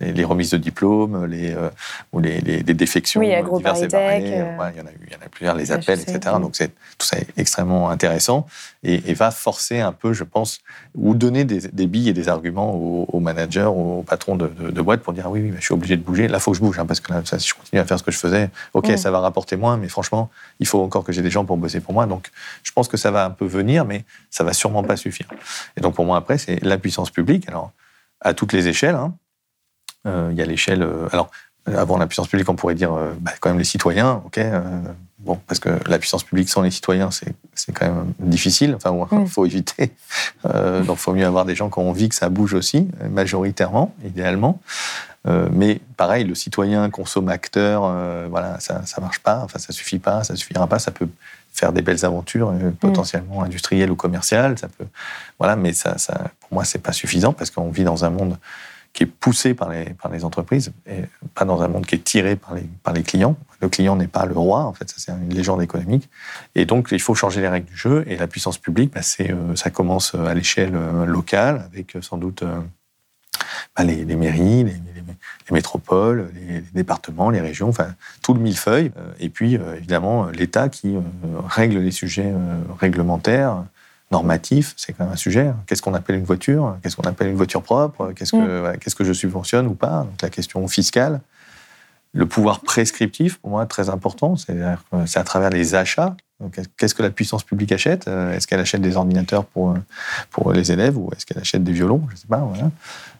les, remises de diplômes, les, euh, ou les, défections diverses et variées. Euh, il, y en a il y en a plusieurs, les appels, etc. Donc, tout ça est extrêmement intéressant et, va forcer un peu, je pense, ou donner des, billes et des arguments aux, managers, aux patrons de, de, boîte pour dire ah oui, oui, je suis obligé de bouger. Là, il faut que je bouge, hein, parce que là, si je continue à faire ce que je faisais, ok, ça va rapporter moins, mais franchement, il faut encore que j'ai des gens pour bosser pour moi. Donc, je pense que ça va un peu venir, mais ça va sûrement pas suffire. Et donc, pour moi, après, c'est la puissance publique. Alors, à toutes les échelles. Hein. Euh, il y a l'échelle. Euh, alors, avant la puissance publique, on pourrait dire bah, quand même les citoyens, ok. bon, parce que la puissance publique sans les citoyens, c'est quand même difficile. Enfin, il faut éviter. donc, il faut mieux avoir des gens qui ont envie que ça bouge aussi, majoritairement, idéalement. mais pareil, le citoyen consomme acteur, voilà, ça ne marche pas, enfin, ça suffit pas, ça suffira pas, ça peut faire des belles aventures, mm. potentiellement industrielles ou commerciales, ça peut, voilà, mais ça, ça pour moi, c'est pas suffisant parce qu'on vit dans un monde qui est poussé par les, par les entreprises et pas dans un monde qui est tiré par les, par les clients. Le client n'est pas le roi, en fait, ça c'est une légende économique. Et donc, il faut changer les règles du jeu. Et la puissance publique, bah, c'est, euh, ça commence à l'échelle euh, locale, avec euh, sans doute bah, les, mairies, les, métropoles, les, départements, les régions, enfin tout le millefeuille. Et puis, évidemment, l'État qui règle les sujets réglementaires normatif, c'est quand même un sujet. Qu'est-ce qu'on appelle une voiture? Qu'est-ce qu'on appelle une voiture propre? Qu'est-ce que, mm. qu'est-ce que je subventionne ou pas? Donc la question fiscale. Le pouvoir prescriptif, pour moi, très important. C'est, c'est à travers les achats. Qu'est-ce que la puissance publique achète? Est-ce qu'elle achète des ordinateurs pour, pour les élèves ou est-ce qu'elle achète des violons? Je sais pas.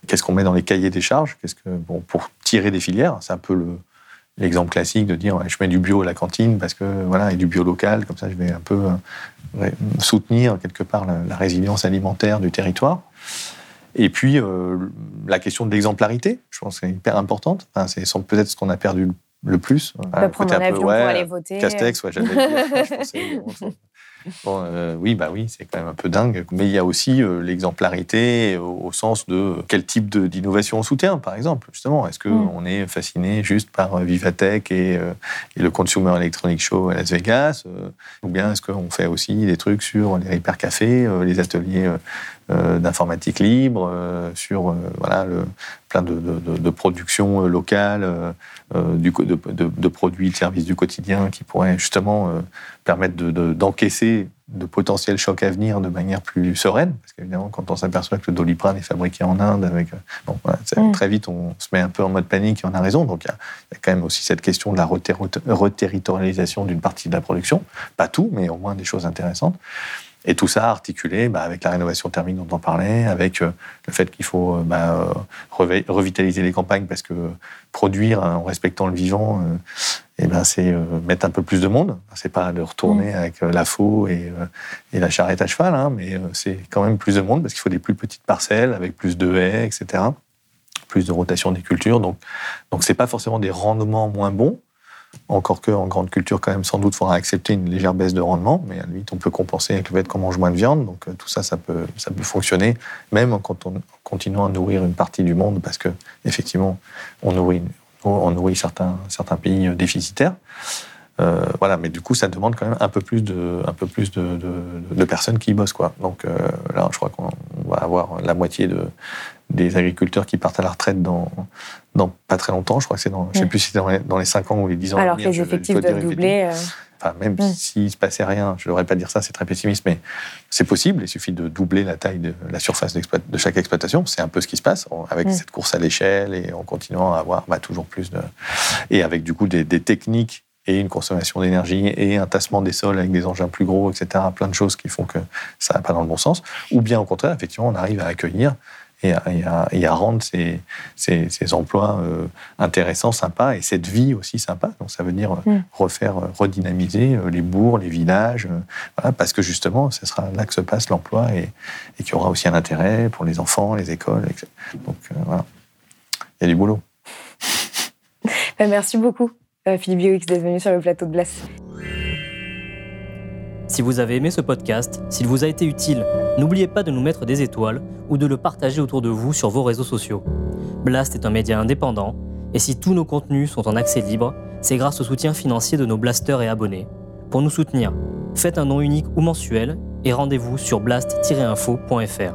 Qu'est-ce qu'on met dans les cahiers des charges? Qu'est-ce que, bon, Pour tirer des filières, c'est un peu le, l'exemple classique de dire je mets du bio à la cantine parce que voilà et du bio local comme ça je vais un peu euh, soutenir quelque part la, résilience alimentaire du territoire. Et puis euh, la question de l'exemplarité je pense que c'est hyper importante. Enfin, c'est peut-être ce qu'on a perdu le plus de prendre un, avion pour aller voter Castex ouais j'avais Euh, oui, bah oui, c'est quand même un peu dingue. Mais il y a aussi euh, l'exemplarité au, sens de quel type d'innovation on soutient, par exemple. Justement, est-ce qu'on mm. est fasciné juste par euh, Vivatech et, le Consumer Electronic Show à Las Vegas Ou bien est-ce qu'on fait aussi des trucs sur les Hyper Cafés, les ateliers d'informatique libre, sur voilà, le, plein de, de, de productions locales, du, de, produits, de services du quotidien qui pourraient justement permettre d'encaisser de, potentiels chocs à venir de manière plus sereine. Parce qu'évidemment, quand on s'aperçoit que le doliprane est fabriqué en Inde, avec, bon, mm. très vite, on se met un peu en mode panique et on a raison. Donc, il y, a quand même aussi cette question de la reterritorialisation d'une partie de la production. Pas tout, mais au moins des choses intéressantes. Et tout ça articulé bah, avec la rénovation thermique dont on parlait, avec euh, le fait qu'il faut euh, bah, euh, revitaliser les campagnes parce que produire hein, en respectant le vivant, eh ben, c'est mettre un peu plus de monde. C'est pas de retourner mm. avec la faux et, et, la charrette à cheval, hein, mais c'est quand même plus de monde parce qu'il faut des plus petites parcelles avec plus de haies, etc. Plus de rotation des cultures. Donc, donc c'est pas forcément des rendements moins bons, encore qu'en grande culture, quand même, sans doute, faudra accepter une légère baisse de rendement, mais à la limite, on peut compenser avec le fait qu'on mange moins de viande. Donc euh, tout ça, ça peut, fonctionner, même quand on, continuant à nourrir une partie du monde, parce que effectivement, on nourrit, on nourrit certains, pays déficitaires. Euh, voilà, mais du coup, ça demande quand même un peu plus de, personnes qui bossent, quoi. Donc euh, là, je crois qu'on va avoir la moitié de, des agriculteurs qui partent à la retraite dans, dans pas très longtemps. Je crois que c'est dans, je sais plus si c'est dans les, dans les 5 ans ou les 10 ans. Alors que les effectifs doivent doubler. Euh. Enfin, même s'il s'il se passait rien, je ne devrais pas dire ça, c'est très pessimiste, mais c'est possible. Il suffit de doubler la taille de la surface de chaque exploitation. C'est un peu ce qui se passe avec cette course à l'échelle et en continuant à avoir bah, toujours plus de. Et avec du coup des, des techniques et une consommation d'énergie et un tassement des sols avec des engins plus gros, etc. Plein de choses qui font que ça va pas dans le bon sens. Ou bien au contraire, effectivement, on arrive à accueillir et à, rendre ces, ces, emplois euh, intéressants, sympas, et cette vie aussi sympa. Donc ça veut dire euh, mm. refaire, euh, redynamiser les bourgs, les villages, parce que justement, ce sera là que se passe l'emploi et, et qu'il y aura aussi un intérêt pour les enfants, les écoles. Etc. Donc voilà, il y a du boulot. Ben, merci beaucoup, Philippe Bioix, d'être venu sur le plateau de Blesse. Si vous avez aimé ce podcast, s'il vous a été utile, N'oubliez pas de nous mettre des étoiles ou de le partager autour de vous sur vos réseaux sociaux. Blast est un média indépendant, et si tous nos contenus sont en accès libre, c'est grâce au soutien financier de nos blasters et abonnés. Pour nous soutenir, faites un nom unique ou mensuel et rendez-vous sur blast-info.fr.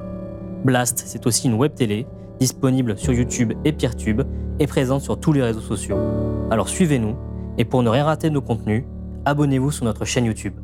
Blast, c'est aussi une web télé disponible sur YouTube et Peertube et présente sur tous les réseaux sociaux. Alors suivez-nous et pour ne rien rater de nos contenus, abonnez-vous sur notre chaîne YouTube.